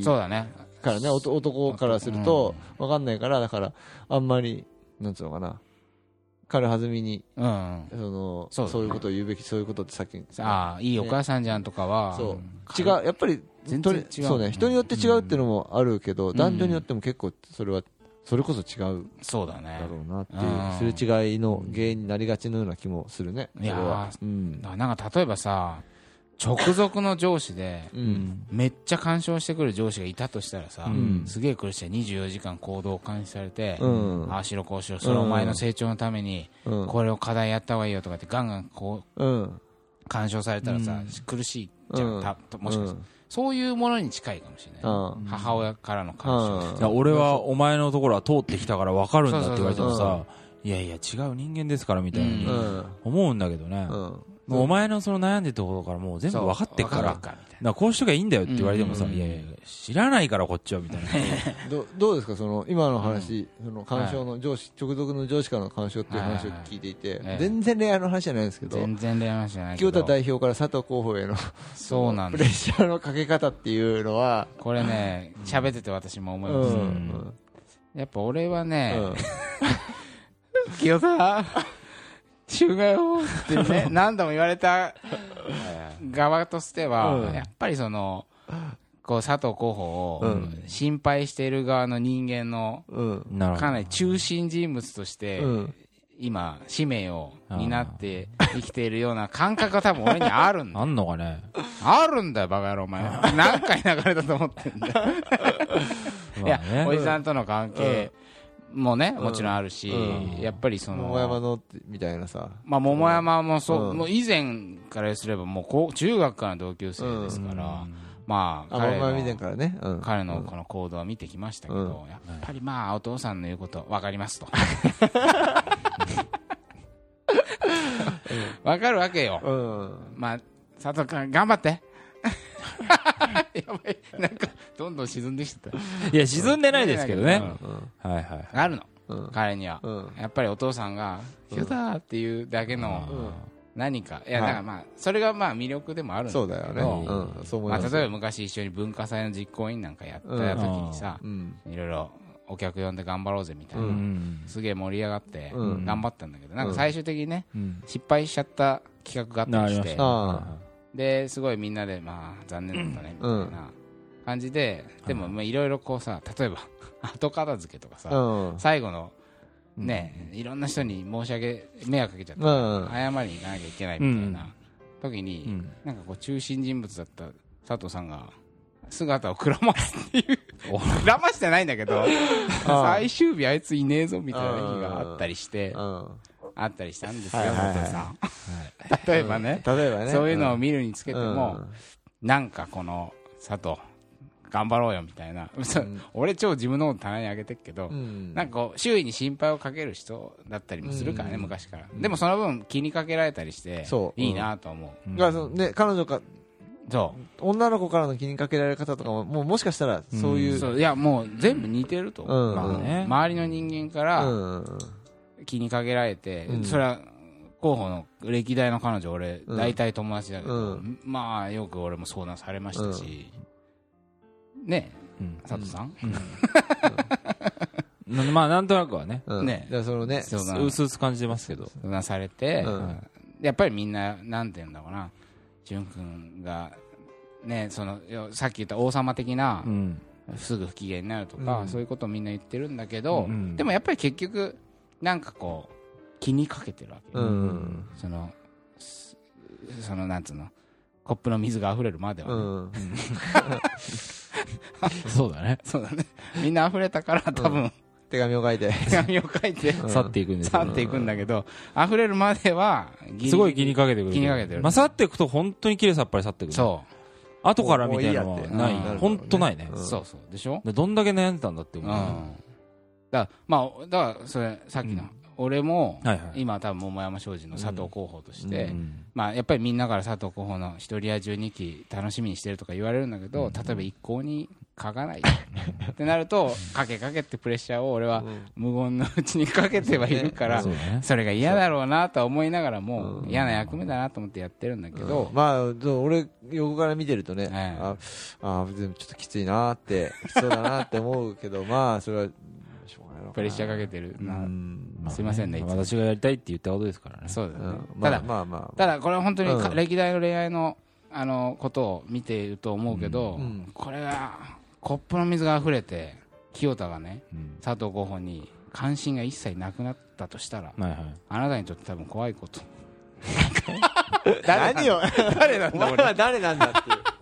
[SPEAKER 2] そうだね。
[SPEAKER 3] からね男からすると分かんないからだからあんまりなんつうのかな軽はずみに
[SPEAKER 2] うん、うん。
[SPEAKER 3] その
[SPEAKER 2] そうだね。
[SPEAKER 3] そういうことを言うべきそういうことってさっき
[SPEAKER 2] ああいいお母さんじゃんとかは、
[SPEAKER 3] そう。違うやっぱり
[SPEAKER 2] 全然違う。
[SPEAKER 3] そうね。人によって違うっていうのもあるけど
[SPEAKER 2] ん。
[SPEAKER 3] 男女によっても結構それはそれこそ違う
[SPEAKER 2] そうだね。
[SPEAKER 3] だろうなって
[SPEAKER 2] うん。
[SPEAKER 3] いうすれ違いの原因になりがちのような気もするね。
[SPEAKER 2] いや
[SPEAKER 3] うん。
[SPEAKER 2] なんか例えばさ直属の上司で
[SPEAKER 3] うん。
[SPEAKER 2] めっちゃ干渉してくる上司がいたとしたらさ、
[SPEAKER 3] うん。
[SPEAKER 2] すげえ苦しい。24時間行動を監視されて、
[SPEAKER 3] うん。
[SPEAKER 2] ああしろこうしろそれお前の成長のために
[SPEAKER 3] うん。
[SPEAKER 2] これを課題やった方がいいよとかってガンガンこう
[SPEAKER 3] うん。
[SPEAKER 2] 干渉されたらさ、
[SPEAKER 1] うん。
[SPEAKER 2] 苦しいじゃん、
[SPEAKER 3] うん。
[SPEAKER 2] たもしかしたら、
[SPEAKER 3] うん。
[SPEAKER 2] そういうものに近いかもしれない、
[SPEAKER 3] うん。
[SPEAKER 2] 母親からの干渉、
[SPEAKER 1] 俺はお前のところは通ってきたから分かるんだって言われてもさいやいや違う人間ですからみたいに
[SPEAKER 3] うん。
[SPEAKER 1] 思うんだけどね。
[SPEAKER 3] うん
[SPEAKER 1] もうお前のその悩んでるところからもう全部分かってっから。こうしときゃいいんだよって言われてもさ
[SPEAKER 2] うん。
[SPEAKER 1] いやいや知らないからこっちはみたいな。
[SPEAKER 3] どどうですか？その今の話、その干渉の上司、直属の上司からの干渉っていう話を聞いていて、全然恋愛の話じゃないんですけど
[SPEAKER 2] 全然恋愛の話じゃないけ
[SPEAKER 3] 清田
[SPEAKER 2] ど
[SPEAKER 3] 代表から佐藤候補への
[SPEAKER 2] そうなんだ
[SPEAKER 3] プレッシャーのかけ方っていうのは、
[SPEAKER 2] これね喋ってて私も思
[SPEAKER 3] う
[SPEAKER 2] います、
[SPEAKER 3] ん。
[SPEAKER 2] やっぱ俺はね、
[SPEAKER 3] うん。
[SPEAKER 2] 清田？中華よってね 何度も言われた側としては、
[SPEAKER 3] うん。
[SPEAKER 2] やっぱりそのこう佐藤候補を
[SPEAKER 3] うん。
[SPEAKER 2] 心配している側の人間のかなり中心人物として、
[SPEAKER 3] うん。
[SPEAKER 2] 今使命を担って生きているような感覚が多分俺にあるんだ
[SPEAKER 1] あんのかね？
[SPEAKER 2] あるんだよバカ野郎お前。何回流れたと思ってんだよ。いや、おじさんとの関係もねもちろんあるし、
[SPEAKER 3] うん。
[SPEAKER 2] やっぱりその
[SPEAKER 3] 桃山のみたいなさ。
[SPEAKER 2] まあ、桃山もそう、
[SPEAKER 3] うん。
[SPEAKER 2] もう以前からすればもうこう中学からの同級生ですから、まあ
[SPEAKER 3] あ
[SPEAKER 2] 彼の
[SPEAKER 3] からね。うん。
[SPEAKER 2] 彼のこの行動は見てきましたけど、
[SPEAKER 3] うん。
[SPEAKER 2] やっぱりまあお父さんの言うこと分かりますと。分かるわけよ。
[SPEAKER 3] うん。
[SPEAKER 2] まあ佐藤君頑張って やばい。なんかどんどん沈んできてた。
[SPEAKER 1] いや沈んでないですけどね、
[SPEAKER 3] うん。
[SPEAKER 1] はいはい
[SPEAKER 2] あるの。
[SPEAKER 3] うん。
[SPEAKER 2] 彼には。
[SPEAKER 3] うん。
[SPEAKER 2] やっぱりお父さんが「
[SPEAKER 3] うん
[SPEAKER 2] ヒュダー」っていうだけの
[SPEAKER 3] うん。
[SPEAKER 2] 何か。いや
[SPEAKER 3] はい。
[SPEAKER 2] だからまあそれがまあ魅力でもあるんだけど。
[SPEAKER 3] そうだよね。うん。そう思い
[SPEAKER 2] まあ、例えば昔一緒に文化祭の実行委員なんかやった時にさ、
[SPEAKER 3] うん。
[SPEAKER 2] いろいろお客呼んで頑張ろうぜみたいな、すげえ盛り上がって
[SPEAKER 3] うん。
[SPEAKER 2] 頑張ったんだけど、なんか最終的にね
[SPEAKER 1] うん。
[SPEAKER 2] 失敗しちゃった企画があったりしてですごいみんなでまあ残念だったねみたいな感じで、でもまあいろいろこうさ例えば 後片付けとかさ、
[SPEAKER 3] うん。
[SPEAKER 2] 最後のね、いろんな人に申し訳迷惑かけちゃった、
[SPEAKER 3] うん。
[SPEAKER 2] 謝りに行かなきゃいけないみたいな時に、
[SPEAKER 1] うん。
[SPEAKER 2] なんかこう中心人物だった佐藤さんが姿をくらますっていう くらましてないんだけど最終日あいついねえぞみたいな日があったりして
[SPEAKER 3] うん。
[SPEAKER 2] あったりしたんですよ
[SPEAKER 3] はい
[SPEAKER 2] さん 例えばね。
[SPEAKER 3] 例えばね。
[SPEAKER 2] そういうのを見るにつけても
[SPEAKER 3] うん。
[SPEAKER 2] なんかこの佐藤頑張ろうよみたいな。そう
[SPEAKER 3] うん。
[SPEAKER 2] 俺超自分のこと棚に上げてるけど
[SPEAKER 3] うん。
[SPEAKER 2] なんかこう周囲に心配をかける人だったりもするからね
[SPEAKER 3] うん。
[SPEAKER 2] 昔から。でもその分気にかけられたりしていいなと思う。
[SPEAKER 3] だからそのね彼女か
[SPEAKER 2] そう。
[SPEAKER 3] 女の子からの気にかけられる方とかももうもしかしたらそういう。
[SPEAKER 2] そう。いやもう全部似てるとまあ
[SPEAKER 1] ね
[SPEAKER 2] 周りの人間か
[SPEAKER 3] う
[SPEAKER 2] ら
[SPEAKER 3] ん。
[SPEAKER 2] 気にかけられて、
[SPEAKER 3] うん。
[SPEAKER 2] それは候補の歴代の彼女俺
[SPEAKER 3] うん。
[SPEAKER 2] 大体友達だけど、
[SPEAKER 3] う
[SPEAKER 2] まあよく俺も相談されましたし、ね
[SPEAKER 1] うん。
[SPEAKER 2] 佐藤さん、
[SPEAKER 1] な まあなんとなくはね。
[SPEAKER 3] うん。
[SPEAKER 2] ね。
[SPEAKER 3] だからそのね
[SPEAKER 2] 相談
[SPEAKER 1] うすうす感じてますけど。
[SPEAKER 2] 相談されて、
[SPEAKER 3] うん。
[SPEAKER 2] やっぱりみんななんて言うんだろうな。淳君がねそのよさっき言った王様的な、
[SPEAKER 1] うん。
[SPEAKER 2] すぐ不機嫌になるとか、
[SPEAKER 3] うん。
[SPEAKER 2] そういうことをみんな言ってるんだけど、
[SPEAKER 1] うん。
[SPEAKER 2] でもやっぱり結局なんかこう気にかけてるわけよ、
[SPEAKER 3] うん
[SPEAKER 2] そのすそのなんつうの？コップの水が溢れるまではね、
[SPEAKER 3] うん。
[SPEAKER 1] そうだね。
[SPEAKER 2] そうだね。みんな溢れたから多分、
[SPEAKER 3] 手紙を書いて。
[SPEAKER 2] 手紙を書いて。
[SPEAKER 3] うん。
[SPEAKER 1] 去っていくんです
[SPEAKER 2] 去っていくんだけど溢れるまでは
[SPEAKER 1] すごい気にかけてくる
[SPEAKER 2] 気にかけてる。
[SPEAKER 1] まあ去っていくと本当に綺麗さっぱり去ってくる
[SPEAKER 2] そ
[SPEAKER 1] 後からみたいなのはない
[SPEAKER 2] うん。
[SPEAKER 1] 本当ないね。
[SPEAKER 2] う、
[SPEAKER 3] うん。
[SPEAKER 2] そうそう。でしょ、
[SPEAKER 1] でどんだけ悩んでたんだって
[SPEAKER 2] うん
[SPEAKER 1] 思う
[SPEAKER 2] だからまあだからそれさっきの、
[SPEAKER 1] うん
[SPEAKER 2] 俺も、今多分桃山商事の佐藤候補として、
[SPEAKER 1] うん
[SPEAKER 2] まあ、やっぱりみんなから佐藤候補の一人や12期楽しみにしてるとか言われるんだけど、例えば一向に書かない。ってなるとかけかけってプレッシャーを俺は無言のうちにかけてはいるから、
[SPEAKER 1] そ
[SPEAKER 2] れが嫌だろうなとは思いながらも、
[SPEAKER 3] う。ん。
[SPEAKER 2] 嫌な役目だなと思ってやってるんだけど、
[SPEAKER 3] まあ俺横から見てるとね
[SPEAKER 2] ええ
[SPEAKER 3] ああちょっときついなーってきつそうだなって思うけどまあそれは
[SPEAKER 2] プレッシャーかけてる。すいませんね。
[SPEAKER 1] 私がやりたいって言ったことですからね。
[SPEAKER 2] そうだよね、
[SPEAKER 3] うん。
[SPEAKER 2] ただ、
[SPEAKER 3] まあまあまあ。
[SPEAKER 2] ただこれは本当に歴代の恋愛のあのことを見ていると思うけど、
[SPEAKER 3] うん。
[SPEAKER 2] これがコップの水が溢れて清田がね
[SPEAKER 1] うん。
[SPEAKER 2] 佐藤候補に関心が一切なくなったとしたらあなたにとって多分怖いこと。
[SPEAKER 3] 何を？
[SPEAKER 2] 誰なんだ俺。
[SPEAKER 3] は誰なんだっていう。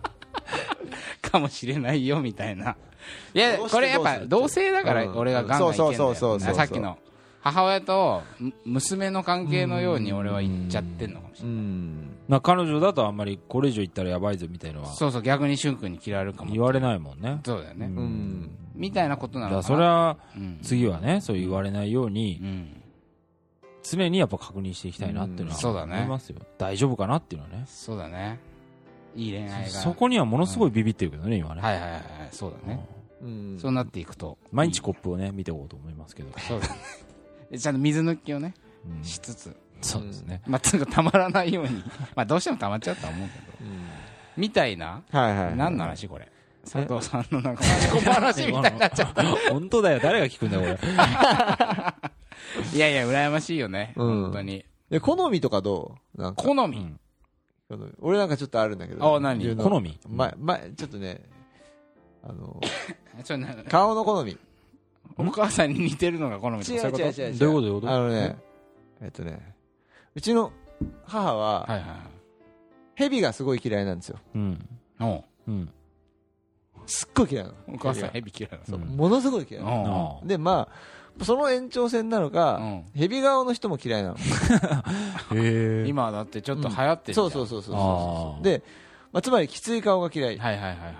[SPEAKER 2] かもしれないよみたいないやこれやっぱ同性だから
[SPEAKER 3] うん。
[SPEAKER 2] 俺がガンガンいけんだ
[SPEAKER 3] そうそうそう
[SPEAKER 2] よさっきの母親とむ娘の関係のように俺は言っちゃってんのかもしれ
[SPEAKER 3] う
[SPEAKER 2] ない。
[SPEAKER 3] ん。
[SPEAKER 1] まあ彼女だとあんまりこれ以上言ったらやばいぞみたいのは。
[SPEAKER 2] そうそう逆に俊君に嫌われるかも
[SPEAKER 1] 言われないもんね。
[SPEAKER 2] そうだよね、みたいなことなのかな。
[SPEAKER 1] それは
[SPEAKER 2] うん。
[SPEAKER 1] 次はねそう言われないように
[SPEAKER 2] うん
[SPEAKER 1] 常にやっぱ確認していきたいなっていうのは
[SPEAKER 2] うん。そうだね。
[SPEAKER 1] 思いますよ。大丈夫かなっていうのはね。
[SPEAKER 2] そうだね。いい恋愛が。
[SPEAKER 1] そこにはものすごいビビってるけどね今ね。
[SPEAKER 2] はいはいはいはい。そうだね、
[SPEAKER 3] うん
[SPEAKER 2] そうなっていくと。
[SPEAKER 1] 毎日コップをね見ておこうと思いますけど。
[SPEAKER 2] そうだねちゃんと水抜きをね
[SPEAKER 1] うん。
[SPEAKER 2] しつつ。
[SPEAKER 1] そうですね。
[SPEAKER 2] まあつうかたまらないように。まあどうしてもたまっちゃうとは思うけど。みたいな？
[SPEAKER 3] はいはい
[SPEAKER 2] 何の話これ？佐藤さんのなんか思い込む話みたいになっちゃった。
[SPEAKER 1] 本当だよ。誰が聞くんだよこれ。
[SPEAKER 2] いやいや羨ましいよね、
[SPEAKER 3] うん。
[SPEAKER 2] 本当に。
[SPEAKER 3] で好みとかどう？なんか。
[SPEAKER 2] 好み、
[SPEAKER 3] 俺なんかちょっとあるんだけど。
[SPEAKER 2] あ何？
[SPEAKER 1] 好み？
[SPEAKER 3] 前前ちょっとねあの
[SPEAKER 2] ちょな
[SPEAKER 3] 顔の好み。
[SPEAKER 2] お母さんに似てるのが好みと
[SPEAKER 3] 違う
[SPEAKER 2] かそういうこと？
[SPEAKER 3] 違う違う違う。
[SPEAKER 1] どういうこと？
[SPEAKER 3] あのねえ？っとねうちの母は
[SPEAKER 2] はいはい
[SPEAKER 3] 蛇がすごい嫌いなんですよ。
[SPEAKER 1] うん。
[SPEAKER 2] はい
[SPEAKER 1] うん。
[SPEAKER 3] すっごい嫌いなの。
[SPEAKER 2] おお母さん
[SPEAKER 3] 蛇
[SPEAKER 2] ヘビ嫌いなの
[SPEAKER 3] ものすごい嫌いなの。でまあその延長線なのか、
[SPEAKER 2] うん。
[SPEAKER 3] ヘビ顔の人も嫌いなの。
[SPEAKER 1] へえ。
[SPEAKER 2] 今だってちょっと流行ってる
[SPEAKER 3] そうそうそうそうそう。で、まあ、つまりきつい顔が嫌い。
[SPEAKER 2] はいはいはいはいはい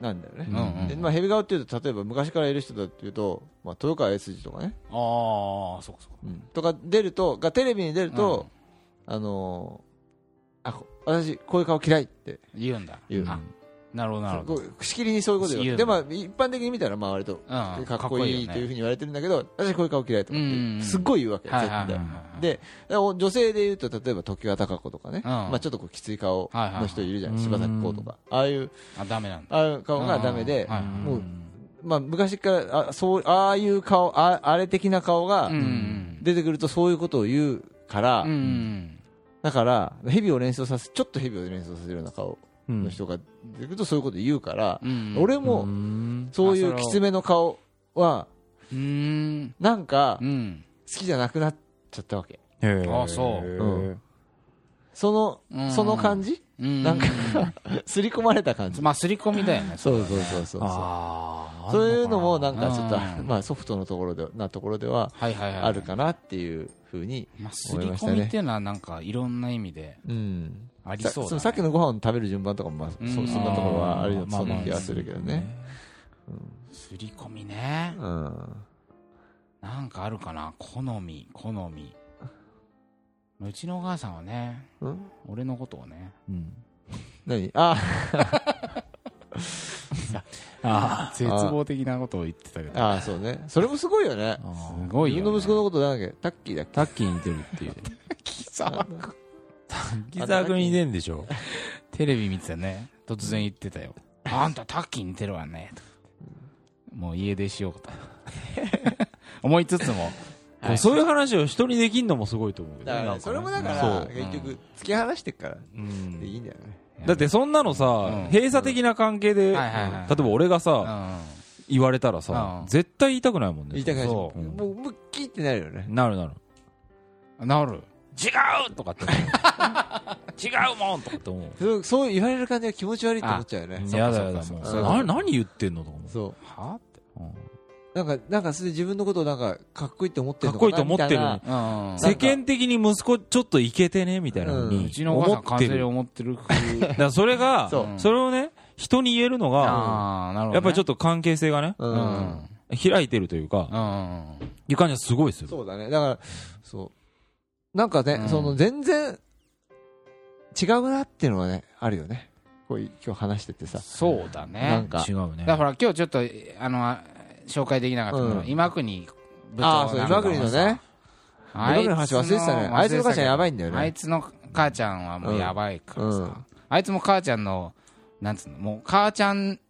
[SPEAKER 3] なんだよね。
[SPEAKER 2] うんうん
[SPEAKER 3] でまあ、ヘビ顔っていうと、例えば昔からいる人だっていうと、まあ、豊川悦司とかね、
[SPEAKER 2] ああそうかそうか。
[SPEAKER 3] うん。とか出ると、がテレビに出ると、あのーあ、こ私、こういう顔嫌いって
[SPEAKER 2] 言うんだ。
[SPEAKER 3] 言う。
[SPEAKER 2] あなるほどなるほど。
[SPEAKER 3] しきりにそういうことで、まあ、一般的に見たら、まあ、割と、
[SPEAKER 2] うん。
[SPEAKER 3] かっこいいというふう
[SPEAKER 2] に
[SPEAKER 3] に言われてるんだけど、私こういう顔嫌いとかって
[SPEAKER 2] うん。
[SPEAKER 3] すっごい言うわけ、絶対
[SPEAKER 2] はい。
[SPEAKER 3] で、女性で言うと、例えば常盤貴子とかね、
[SPEAKER 2] うん。
[SPEAKER 3] まあちょっとこうきつい顔の人いるじゃん、
[SPEAKER 1] はいはい
[SPEAKER 3] 柴咲コウとか。ああいう、
[SPEAKER 2] あダメなんだ。
[SPEAKER 3] ああいう顔がダメでもう、まあ昔から、あそう、ああいう顔、ああれ的な顔が
[SPEAKER 2] うん。
[SPEAKER 3] 出てくるとそういうことを言うからだから、蛇を連想させ、ちょっと蛇を連想させるような顔。
[SPEAKER 1] うん
[SPEAKER 3] の人が出るとそういうこと言うから、
[SPEAKER 2] うん。
[SPEAKER 3] 俺も
[SPEAKER 1] うん。
[SPEAKER 3] そういうきつめの顔は、
[SPEAKER 2] うん。
[SPEAKER 3] なんか
[SPEAKER 2] うん。
[SPEAKER 3] 好きじゃなくなっちゃったわけ。
[SPEAKER 1] へえ
[SPEAKER 2] あそう。
[SPEAKER 3] うん。その、
[SPEAKER 2] うん。
[SPEAKER 3] その感じ？
[SPEAKER 2] うん。
[SPEAKER 3] なんか、刷り込まれた感じ。
[SPEAKER 2] まあ刷り込みだよね。
[SPEAKER 3] そうそうそうそうそう。いうのもなんかちょっと
[SPEAKER 2] う、ん。
[SPEAKER 3] まあソフトのところで、なところではあるかなっていうふうに、
[SPEAKER 2] まあ刷り込みっていうのはなんかいろんな意味で
[SPEAKER 3] うん。
[SPEAKER 2] ありそうだね。
[SPEAKER 3] さっきのご飯を食べる順番とかも、まあ、そ
[SPEAKER 2] うん。
[SPEAKER 3] そんなところはあるよ、
[SPEAKER 1] まあ
[SPEAKER 3] そんな気がするけどね。
[SPEAKER 2] 刷り込みね。
[SPEAKER 3] うん。
[SPEAKER 2] なんかあるかな？好み好み。うちのお母さんはね
[SPEAKER 3] うん？
[SPEAKER 2] 俺のことをね。
[SPEAKER 1] うん。
[SPEAKER 3] 何？あ、
[SPEAKER 1] あ
[SPEAKER 2] 絶望的なことを言ってたけど。
[SPEAKER 3] あ、そうね。それもすごいよね。
[SPEAKER 1] あ
[SPEAKER 2] すごいよ、ね、
[SPEAKER 3] 自分の息子のことなんだっけ。タッキーだっけ？
[SPEAKER 1] タッキーに似てるっていう。
[SPEAKER 2] 貴様
[SPEAKER 1] ギ ザー君に似てんでしょ。
[SPEAKER 2] テレビ見てたね。突然言ってたよ。あんたタッキー似てるわね。ともう家出しようと。思いつつも。
[SPEAKER 1] でもそういう話を人にできんのもすごいと思うけど
[SPEAKER 3] だからそれもだか
[SPEAKER 1] そ
[SPEAKER 3] ら、
[SPEAKER 1] う。
[SPEAKER 3] 結局、突き放してっから、
[SPEAKER 1] うん。
[SPEAKER 3] でいいんだよね。
[SPEAKER 1] だってそんなのさ、
[SPEAKER 2] うん。
[SPEAKER 1] 閉鎖的な関係で、
[SPEAKER 2] はいはいはい。
[SPEAKER 1] 例えば俺が
[SPEAKER 2] う
[SPEAKER 1] さ、
[SPEAKER 2] ん。
[SPEAKER 1] 言われたらさ、
[SPEAKER 2] うん。
[SPEAKER 1] 絶対言いたくないもんね。
[SPEAKER 3] 言いたくないし、
[SPEAKER 1] そ
[SPEAKER 3] も
[SPEAKER 1] う
[SPEAKER 3] う、ムッキーってなるよね。
[SPEAKER 1] なるなる。
[SPEAKER 2] なる
[SPEAKER 1] 違うとかって思う。違うもんとかって思う。
[SPEAKER 3] そうそう言われる感じが気持ち悪いって思っちゃうよね。
[SPEAKER 1] やだやだ、もう。
[SPEAKER 2] そうか
[SPEAKER 3] そうか
[SPEAKER 1] な何言ってんのとか思う。
[SPEAKER 3] そう。
[SPEAKER 2] はって
[SPEAKER 3] なんか、なんか、それで自分のことをなんか、かっこいいって思ってるの
[SPEAKER 1] かっこいいと思ってる世間的に息子ちょっとイケてねみたいなの
[SPEAKER 3] うん
[SPEAKER 1] に
[SPEAKER 2] うちのお母さん完全に
[SPEAKER 1] 思ってる。
[SPEAKER 2] 思ってる風
[SPEAKER 1] だからそれが、
[SPEAKER 3] そ
[SPEAKER 1] れをね、人に言えるのが、
[SPEAKER 2] ああなるほど、ね、
[SPEAKER 1] やっぱりちょっ
[SPEAKER 2] と
[SPEAKER 1] と関係性がね、
[SPEAKER 3] う。
[SPEAKER 2] うんん
[SPEAKER 1] 開いてるというか、
[SPEAKER 2] うん
[SPEAKER 1] いう感じはすごいでする。
[SPEAKER 3] そうだね。だから、そう。なんかね、
[SPEAKER 2] うん
[SPEAKER 3] その、全然、違うなっていうのはね、あるよね。こう、今日話しててさ。
[SPEAKER 2] そうだね
[SPEAKER 3] なんか
[SPEAKER 1] 違うね。
[SPEAKER 2] だから今日ちょっとあの紹介できなかったけど、
[SPEAKER 3] うん
[SPEAKER 2] 今国部長
[SPEAKER 3] ああ、そう、今国のね。今国の話忘れてたね。あいつの母ちゃんやばいんだよね。
[SPEAKER 2] あいつの母ちゃんはもうやばいからさ、
[SPEAKER 3] うん
[SPEAKER 2] あいつも母ちゃんのなんつうのもう母ちゃん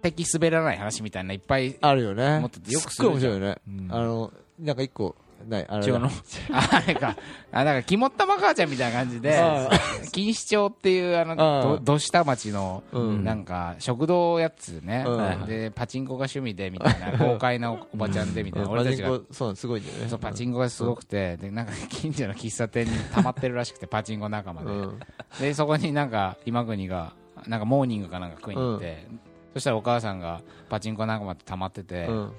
[SPEAKER 2] 的滑らない話みたいないっぱい
[SPEAKER 3] あるよね。
[SPEAKER 2] 持っててよくす
[SPEAKER 3] すっごい面白いよね。
[SPEAKER 1] うん
[SPEAKER 3] あの、なんか一個、ない、あれ
[SPEAKER 1] の。
[SPEAKER 2] あれかあなんか肝っ玉母ちゃんみたいな感じで
[SPEAKER 3] あ
[SPEAKER 2] 錦糸町っていうあの
[SPEAKER 3] あ
[SPEAKER 2] どど下町の
[SPEAKER 3] うん。
[SPEAKER 2] なんか食堂やつね、
[SPEAKER 3] うん。
[SPEAKER 2] でパチンコが趣味でみたいな豪快なおばちゃんでみたいな、俺たちが。
[SPEAKER 3] パチンコそう、すごいんだよね。
[SPEAKER 2] そうパチンコがすごくて、でなんか近所の喫茶店に溜まってるらしくてパチンコ仲間で、
[SPEAKER 3] うん。
[SPEAKER 2] でそこになんか今国がなんかモーニングかなんか食いに行って、そしたらお母さんがパチンコ仲間と溜まってて、
[SPEAKER 3] うん。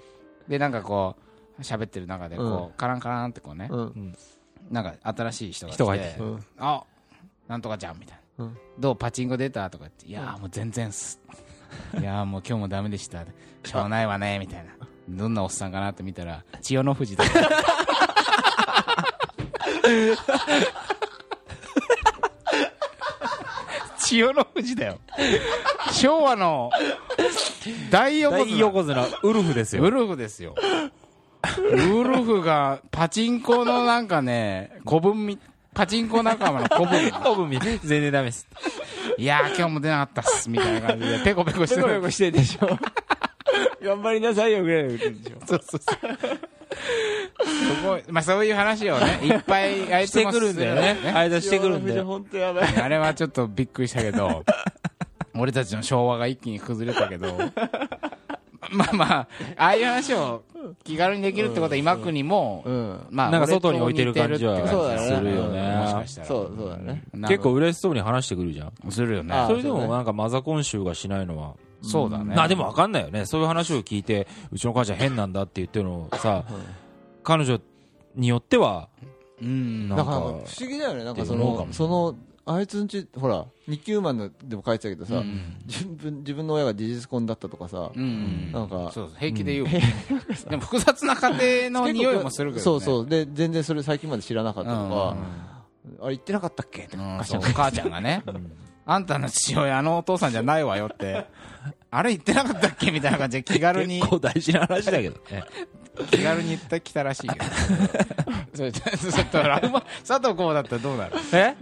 [SPEAKER 2] でなんかこう喋ってる中でこう、カランカランってこうね、
[SPEAKER 3] うん。
[SPEAKER 2] なんか新しい人が来て
[SPEAKER 1] 人が入ってき
[SPEAKER 3] うん。
[SPEAKER 2] あなんとかじゃんみたいな、
[SPEAKER 3] うん。
[SPEAKER 2] どうパチンコ出たとか言っていやーもう全然っす。いやーもう今日もダメでした。しょうがないわねみたいな。どんなおっさんかなって見たら千代の富士だ。千代の富士だよ。昭和の大横
[SPEAKER 1] 大
[SPEAKER 2] 綱
[SPEAKER 1] 横綱、ウルフですよ。
[SPEAKER 2] ウルフですよ。ウルフがパチンコのなんかね、古文み、パチンコ仲間の古文。
[SPEAKER 1] 多分全然ダメです。
[SPEAKER 2] いやー今日も出なかったっす、みたいな感じで、ペコペコしてる。
[SPEAKER 3] してるでしょ。頑張りなさいよぐらいの言ってるでしょ。
[SPEAKER 2] そうそうそう。すごい、まあそういう話をね、いっぱいあいつも
[SPEAKER 1] してくるんだよね。間してくるんだよ。
[SPEAKER 3] 本当やばい。
[SPEAKER 2] あれはちょっとびっくりしたけど、俺たちの昭和が一気に崩れたけど、まあまあ、ああいう話を気軽にできるってことは今国も、
[SPEAKER 3] うん。
[SPEAKER 2] まあ、
[SPEAKER 1] なんか外に置いてる感じはするよね。
[SPEAKER 2] もしかしたら。
[SPEAKER 3] そう、そうだね。
[SPEAKER 1] 結構嬉しそそうに話してくるじゃん。
[SPEAKER 2] するよね。
[SPEAKER 3] あ
[SPEAKER 1] それでもなんかマザコン集がしないのは、
[SPEAKER 2] そうだね。
[SPEAKER 1] まあでも分かんないよね。そういう話を聞いてうちの母ちゃん変なんだって言ってるのをさ彼女によっては
[SPEAKER 2] うん。
[SPEAKER 1] なんか
[SPEAKER 3] だから不思議だよね。なんかそのそのあいつんちほら日給マンのでも書いてたけどさ、
[SPEAKER 2] うん。
[SPEAKER 3] 自分自分の親が事実婚だったとかさ、
[SPEAKER 2] うん。
[SPEAKER 3] なんか
[SPEAKER 2] そうそう平気で言う、でも複雑な家庭の匂いもするけど、ね、
[SPEAKER 3] そうそう。で全然それ最近まで知らなかったとか、
[SPEAKER 2] うん。
[SPEAKER 3] あれ言ってなかったっけって
[SPEAKER 2] うん。
[SPEAKER 3] 母ちゃ
[SPEAKER 2] そうんお母ちゃんがね、あんたの父親あのお父さんじゃないわよって。あれ言ってなかったっけみたいな感じで気軽に
[SPEAKER 1] 結構大事な話だけどね。
[SPEAKER 2] 気軽に言ってきたらしいけど それちょっとラウマ佐藤浩だったらどうなる？
[SPEAKER 1] え？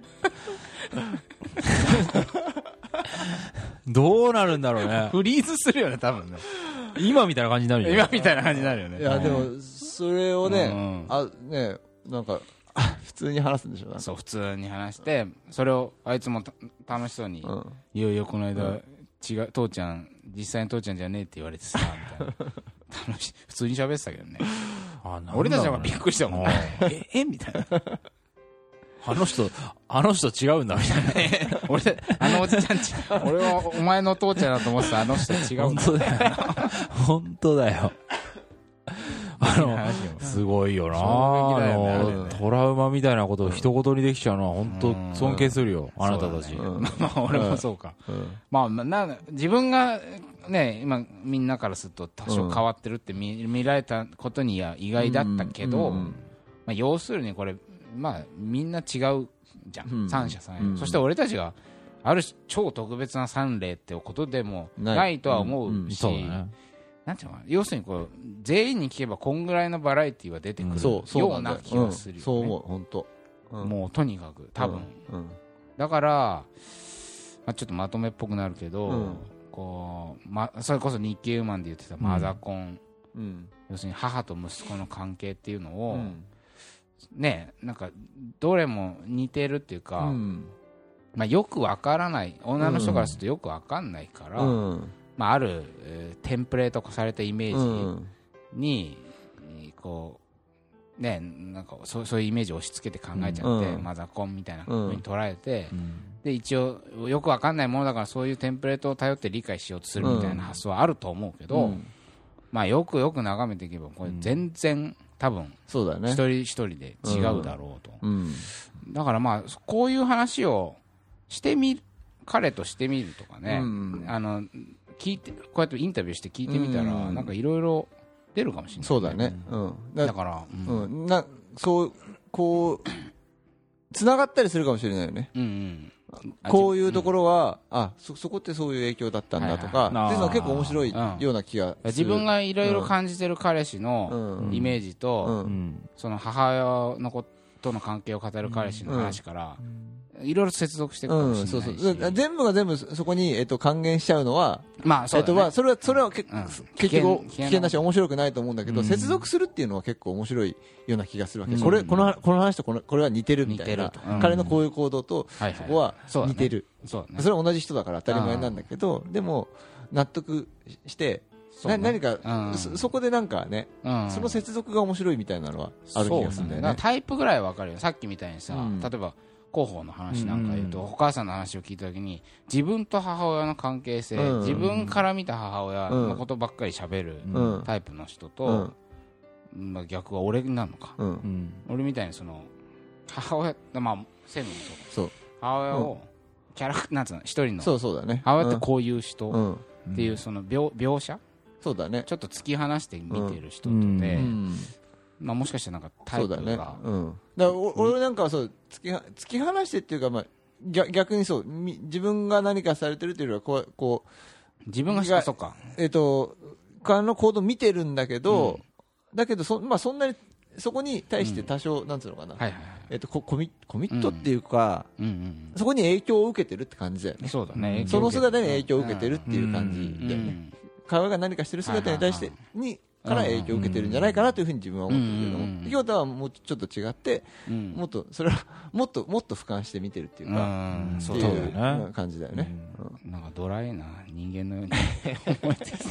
[SPEAKER 1] どうなるんだろうね。
[SPEAKER 2] フリーズするよね多分ね。
[SPEAKER 1] 今みたいな感じになるよ
[SPEAKER 2] 今みたいな感じになるよね。
[SPEAKER 3] いやでもそれをね、
[SPEAKER 2] うん。
[SPEAKER 3] あねなんかあ 普通に話すんでしょ
[SPEAKER 2] そう普通に話してそれをあいつもた楽しそうに
[SPEAKER 3] うん「
[SPEAKER 2] いよいよこの間、違う父ちゃん実際の父ちゃんじゃねえって言われてさ」みたいな。楽し普通に喋ってたけどね。俺たちはびっくりしたもん。ええみたいな
[SPEAKER 1] あの人あの人違うんだみたいな。
[SPEAKER 2] 俺あのおじちゃんち。俺はお前の父ちゃんだと思ってた。あの人違うんだ。
[SPEAKER 1] 本当だよ。本当だよ。あのすごいよな。
[SPEAKER 2] ね
[SPEAKER 1] トラウマみたいなことを一言にできちゃうのは本
[SPEAKER 2] うん。
[SPEAKER 1] 当尊敬するよあなたたち。
[SPEAKER 2] まあ俺もそうか、
[SPEAKER 3] うん。
[SPEAKER 2] まあまあな自分がね今みんなからすると多少変わってるって見,、見られたことには意外だったけど、まあ、要するにこれまあみんな違うじゃん、
[SPEAKER 3] うん。
[SPEAKER 2] 三者三様、
[SPEAKER 3] うん。
[SPEAKER 2] そして俺たちがある種超特別な三例ってことでも
[SPEAKER 3] ない。
[SPEAKER 2] とは思
[SPEAKER 3] う
[SPEAKER 2] し、なんていうの要するにこう全員に聞けばこんぐらいのバラエティーは出てくる
[SPEAKER 3] よ。
[SPEAKER 2] ようんな気がするよ、ね。
[SPEAKER 3] うん。そう思う本当。うん。
[SPEAKER 2] もうとにかく多分、
[SPEAKER 3] うん。
[SPEAKER 2] だから、まあ、ちょっとまとめっぽくなるけど、
[SPEAKER 3] うん。
[SPEAKER 2] こうま、それこそ日経ウーマンで言ってたマザコン、
[SPEAKER 3] うん。
[SPEAKER 2] 要するに母と息子の関係っていうのを、
[SPEAKER 3] うん
[SPEAKER 2] ねなんかどれも似てるっていうか、
[SPEAKER 3] うん。
[SPEAKER 2] まあ、よくわからない。女の人からするとよくわかんないから、
[SPEAKER 3] うん。
[SPEAKER 2] まあ、ある、えーテンプレート化されたイメ
[SPEAKER 3] う
[SPEAKER 2] ー
[SPEAKER 3] ん
[SPEAKER 2] ジに、こうねなんかそうそういうイメージを押し付けて考えちゃって、
[SPEAKER 3] うん。
[SPEAKER 2] マザコンみたいな風に捉えて、
[SPEAKER 1] うん。
[SPEAKER 2] で一応よくわかんないものだからそういうテンプレートを頼って理解しようとするみたいな発想はあると思うけど、
[SPEAKER 3] うん。
[SPEAKER 2] まあよくよく眺めていけばこれ全然多分
[SPEAKER 3] そうだよね。
[SPEAKER 2] 一人一人で違うだろうと、
[SPEAKER 3] うん。
[SPEAKER 2] だからまあこういう話をしてみる彼としてみるとかね、
[SPEAKER 3] うん。
[SPEAKER 2] あの聞いてこうやってインタビューして聞いてみたら、
[SPEAKER 3] うん。
[SPEAKER 2] なんかいろいろ出るかもしれない、
[SPEAKER 3] そうだね。うん。だ
[SPEAKER 2] だから、うん。
[SPEAKER 3] うん。なそうこうつながったりするかもしれないよね。
[SPEAKER 2] うんうん
[SPEAKER 3] こういうところは、あそそこってそういう影響だったんだとか、
[SPEAKER 1] はいはい。
[SPEAKER 3] っていうのは結構面白い
[SPEAKER 2] うん
[SPEAKER 3] ような気がする。
[SPEAKER 2] 自分がいろいろ感じてる彼氏の
[SPEAKER 3] うん。
[SPEAKER 2] イメージと、
[SPEAKER 3] うん。
[SPEAKER 1] うん。
[SPEAKER 2] その母親のことの関係を語る彼氏の話から、いろいろ接続していくかも
[SPEAKER 3] うん、
[SPEAKER 2] しれないし、
[SPEAKER 3] そうそう。全部が全部そこに、えっと、還元しちゃうのは、
[SPEAKER 2] まあそうだね、
[SPEAKER 3] えっとまあ、それはそれはけ、
[SPEAKER 2] うん。
[SPEAKER 3] 結局
[SPEAKER 2] 危険
[SPEAKER 3] だし面白くないと思うんだけど、
[SPEAKER 1] うん。
[SPEAKER 3] 接続するっていうのは結構面白いような気がするわけ、
[SPEAKER 2] うん。
[SPEAKER 3] これこのこの話とこのこれは似てるみたいな。彼のこういう行動と
[SPEAKER 2] はいはい。
[SPEAKER 3] そこは似てる、
[SPEAKER 2] そ
[SPEAKER 3] れは同じ人だから当たり前なんだけどでも納得して、
[SPEAKER 2] ね。
[SPEAKER 3] な何か、
[SPEAKER 2] うん。
[SPEAKER 3] そそこでなんかね、
[SPEAKER 2] うん。
[SPEAKER 3] その接続が面白いみたいなのはある気がするんだよね。
[SPEAKER 2] そうタイプぐらいわかるよ。さっきみたいにさ、
[SPEAKER 3] うん。
[SPEAKER 2] 例えば広報の話なんか言うと、
[SPEAKER 1] うん
[SPEAKER 2] お母さんの話を聞いた時に自分と母親の関係性、
[SPEAKER 3] うん。
[SPEAKER 2] 自分から見た母親のことばっかり喋る
[SPEAKER 3] うん。
[SPEAKER 2] タイプの人
[SPEAKER 3] う
[SPEAKER 2] と
[SPEAKER 3] ん、
[SPEAKER 2] まあ、逆は俺になるのか。俺みたいにその母親まあ専務もそう。母親をキャラなんつうの一人の。
[SPEAKER 3] そうそうだね。
[SPEAKER 2] 母親ってこういう人っていうその描描写？
[SPEAKER 3] そうだね。
[SPEAKER 2] ちょっと突き放して見てる人と
[SPEAKER 1] うん。
[SPEAKER 2] で、
[SPEAKER 3] うん
[SPEAKER 2] まあ、もしかしたらなんかタイプ
[SPEAKER 3] そうだね。
[SPEAKER 2] が、
[SPEAKER 3] うん、だからお俺なんかはそう突きは突き放してっていうか、まあ、逆逆にそうみ自分が何かされてるっていうよりはこうこう
[SPEAKER 2] 自分が
[SPEAKER 3] が
[SPEAKER 2] そっか。
[SPEAKER 3] えっ、と彼の行動を見てるんだけど、だけどそ,、まあ、そんなにそこに対して多少、なんつうのかな、
[SPEAKER 2] はいはいはい。
[SPEAKER 3] えっとこコミコミットっていうか、
[SPEAKER 2] うん。うん
[SPEAKER 3] そこに影響を受けてるって感じ。だよね、
[SPEAKER 2] そうだね、
[SPEAKER 3] その姿に影響を受けてるっていう感じだよね、
[SPEAKER 2] うん
[SPEAKER 3] 会話が何かしてる姿に対してにから影響を受けてるんじゃないかなというふうに自分は思ってるけれども、
[SPEAKER 2] うん
[SPEAKER 3] 京都はもうちょっと違って、
[SPEAKER 2] うん。
[SPEAKER 3] もっとそれは もっともっと俯瞰して見てるっていうか、
[SPEAKER 2] うん。
[SPEAKER 3] ってい
[SPEAKER 2] そうだね
[SPEAKER 1] そうだよね。
[SPEAKER 3] う感じだよね。
[SPEAKER 2] なんかドライな人間のように 思えてきて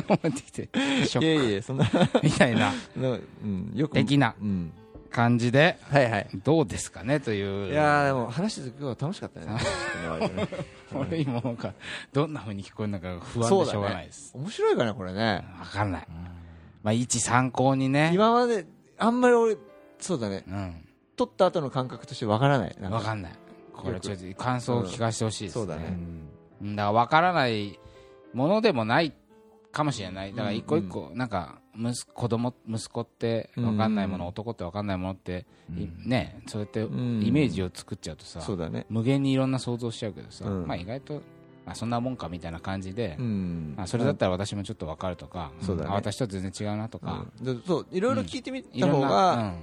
[SPEAKER 2] 思えてきてショッ
[SPEAKER 3] いやいやそんな
[SPEAKER 2] クみたいな。
[SPEAKER 3] のうんよく
[SPEAKER 2] 的な。
[SPEAKER 3] うん。
[SPEAKER 2] 感じで
[SPEAKER 3] はいはい。
[SPEAKER 2] どうですかねという。
[SPEAKER 3] いやーでも話してて今日は楽しかったね。
[SPEAKER 2] 俺今なんかどんな風に聞こえるのか不安でしょうがないです、
[SPEAKER 3] 面白いかねこれね。
[SPEAKER 2] 分かんない、まあ一参考にね。
[SPEAKER 3] 今まであんまり俺そうだね。
[SPEAKER 2] うん。
[SPEAKER 3] 撮った後の感覚としてわからない。なん
[SPEAKER 2] 分かんない。これちょっと感想を聞かせてほしいです、
[SPEAKER 3] そうだね。
[SPEAKER 2] うん。だから分からないものでもないかもしれない。だから一個一個なんか息子供息子って分かんないもの、
[SPEAKER 3] うん。
[SPEAKER 2] 男って分かんないものって、いねそうやって
[SPEAKER 3] ん。
[SPEAKER 2] イメージを作っちゃうとさ、
[SPEAKER 3] そうだね。
[SPEAKER 2] 無限にいろんな想像しちゃうけどさ、
[SPEAKER 3] うん。
[SPEAKER 2] まあ意外と、まあ、そんなもんかみたいな感じで、
[SPEAKER 3] うん。
[SPEAKER 2] まあ、それだったら私もちょっと分かるとか、
[SPEAKER 3] そうだね。
[SPEAKER 2] あ私と全然違うなとか、
[SPEAKER 3] うん。でそういろいろ聞いてみた方が、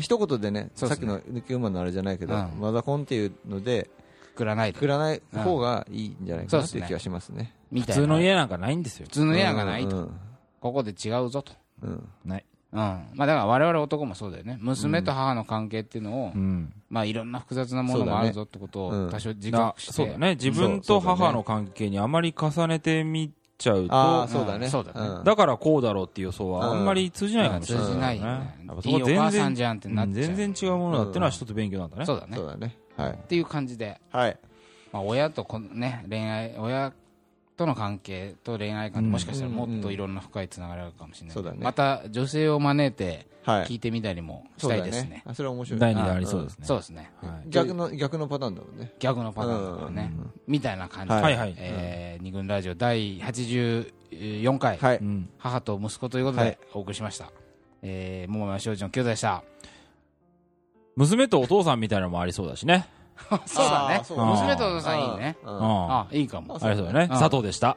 [SPEAKER 3] 一言でね
[SPEAKER 2] ね。
[SPEAKER 3] さっきの抜き馬のあれじゃないけど、
[SPEAKER 2] うん。
[SPEAKER 3] マザコンっていうので
[SPEAKER 2] くくらないで
[SPEAKER 3] くらない方がいいんじゃないかなっていう気がしますね。
[SPEAKER 1] 普
[SPEAKER 2] みたいな。
[SPEAKER 1] 通の家なんかないんですよ。
[SPEAKER 2] 普。通の家なんかないと、
[SPEAKER 3] うん。
[SPEAKER 2] ここで違うぞと、
[SPEAKER 3] うん。
[SPEAKER 1] ない。
[SPEAKER 2] うん。まあ、だから我々男もそうだよね。娘と母の関係っていうのを、
[SPEAKER 1] うん。
[SPEAKER 2] まあ、いろんな複雑なものもあるぞってことを多少自
[SPEAKER 1] だ
[SPEAKER 2] 覚して、
[SPEAKER 1] そうだね。自分と母の関係にあまり重ねてみちゃうと、
[SPEAKER 3] そうだね。
[SPEAKER 2] うん。そうだね。
[SPEAKER 3] ん
[SPEAKER 1] だからこうだろうっていう予想はあんまり通じないかもしれない。
[SPEAKER 2] 通じないよ
[SPEAKER 1] ね。
[SPEAKER 2] ね
[SPEAKER 1] やっぱそ
[SPEAKER 2] いいお
[SPEAKER 1] こ全然
[SPEAKER 2] 母さんじゃんってなっちゃう、
[SPEAKER 1] うん全然違うものだっていうのは一つ勉強なんだね。
[SPEAKER 2] そうだね。
[SPEAKER 3] そうだね。はい。
[SPEAKER 2] っていう感じで、
[SPEAKER 3] はい。
[SPEAKER 2] まあ、親とこの、ね、恋愛親との関係と恋愛観もしかしたらもっといろんな深いつながりがあるかもしれない。けど、
[SPEAKER 3] そうだね。
[SPEAKER 2] また女性を招いて
[SPEAKER 3] はい。
[SPEAKER 2] 聞いてみたりもしたいですね。
[SPEAKER 3] ねあそれは面白い。
[SPEAKER 1] 第二弾ありそうですね。
[SPEAKER 2] そうですね。
[SPEAKER 1] はい。
[SPEAKER 3] 逆の逆のパターンだもんね。
[SPEAKER 2] 逆のパターンだからね、みたいな感じで、
[SPEAKER 3] はい。
[SPEAKER 1] はい
[SPEAKER 2] えー二軍ラジオ第84回、
[SPEAKER 3] はい。
[SPEAKER 1] うん。
[SPEAKER 2] 母と息子ということ
[SPEAKER 3] はい。
[SPEAKER 2] でお送りしました、えー、桃山庄司の兄弟でした。
[SPEAKER 1] 娘とお父さんみたいなのもありそうだしね。
[SPEAKER 2] そうだね。娘とお父さん。いいね。あいいかも。
[SPEAKER 1] ありそうだね。
[SPEAKER 2] うん。
[SPEAKER 1] 佐藤でした。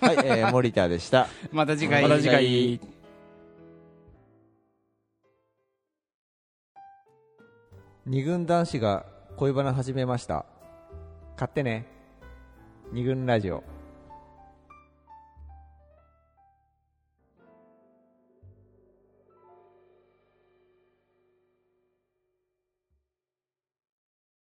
[SPEAKER 3] はいえー森田でした。
[SPEAKER 2] また次回。
[SPEAKER 1] また次回。
[SPEAKER 3] 二軍男子が恋バナ始めました。買ってね。二軍ラジオ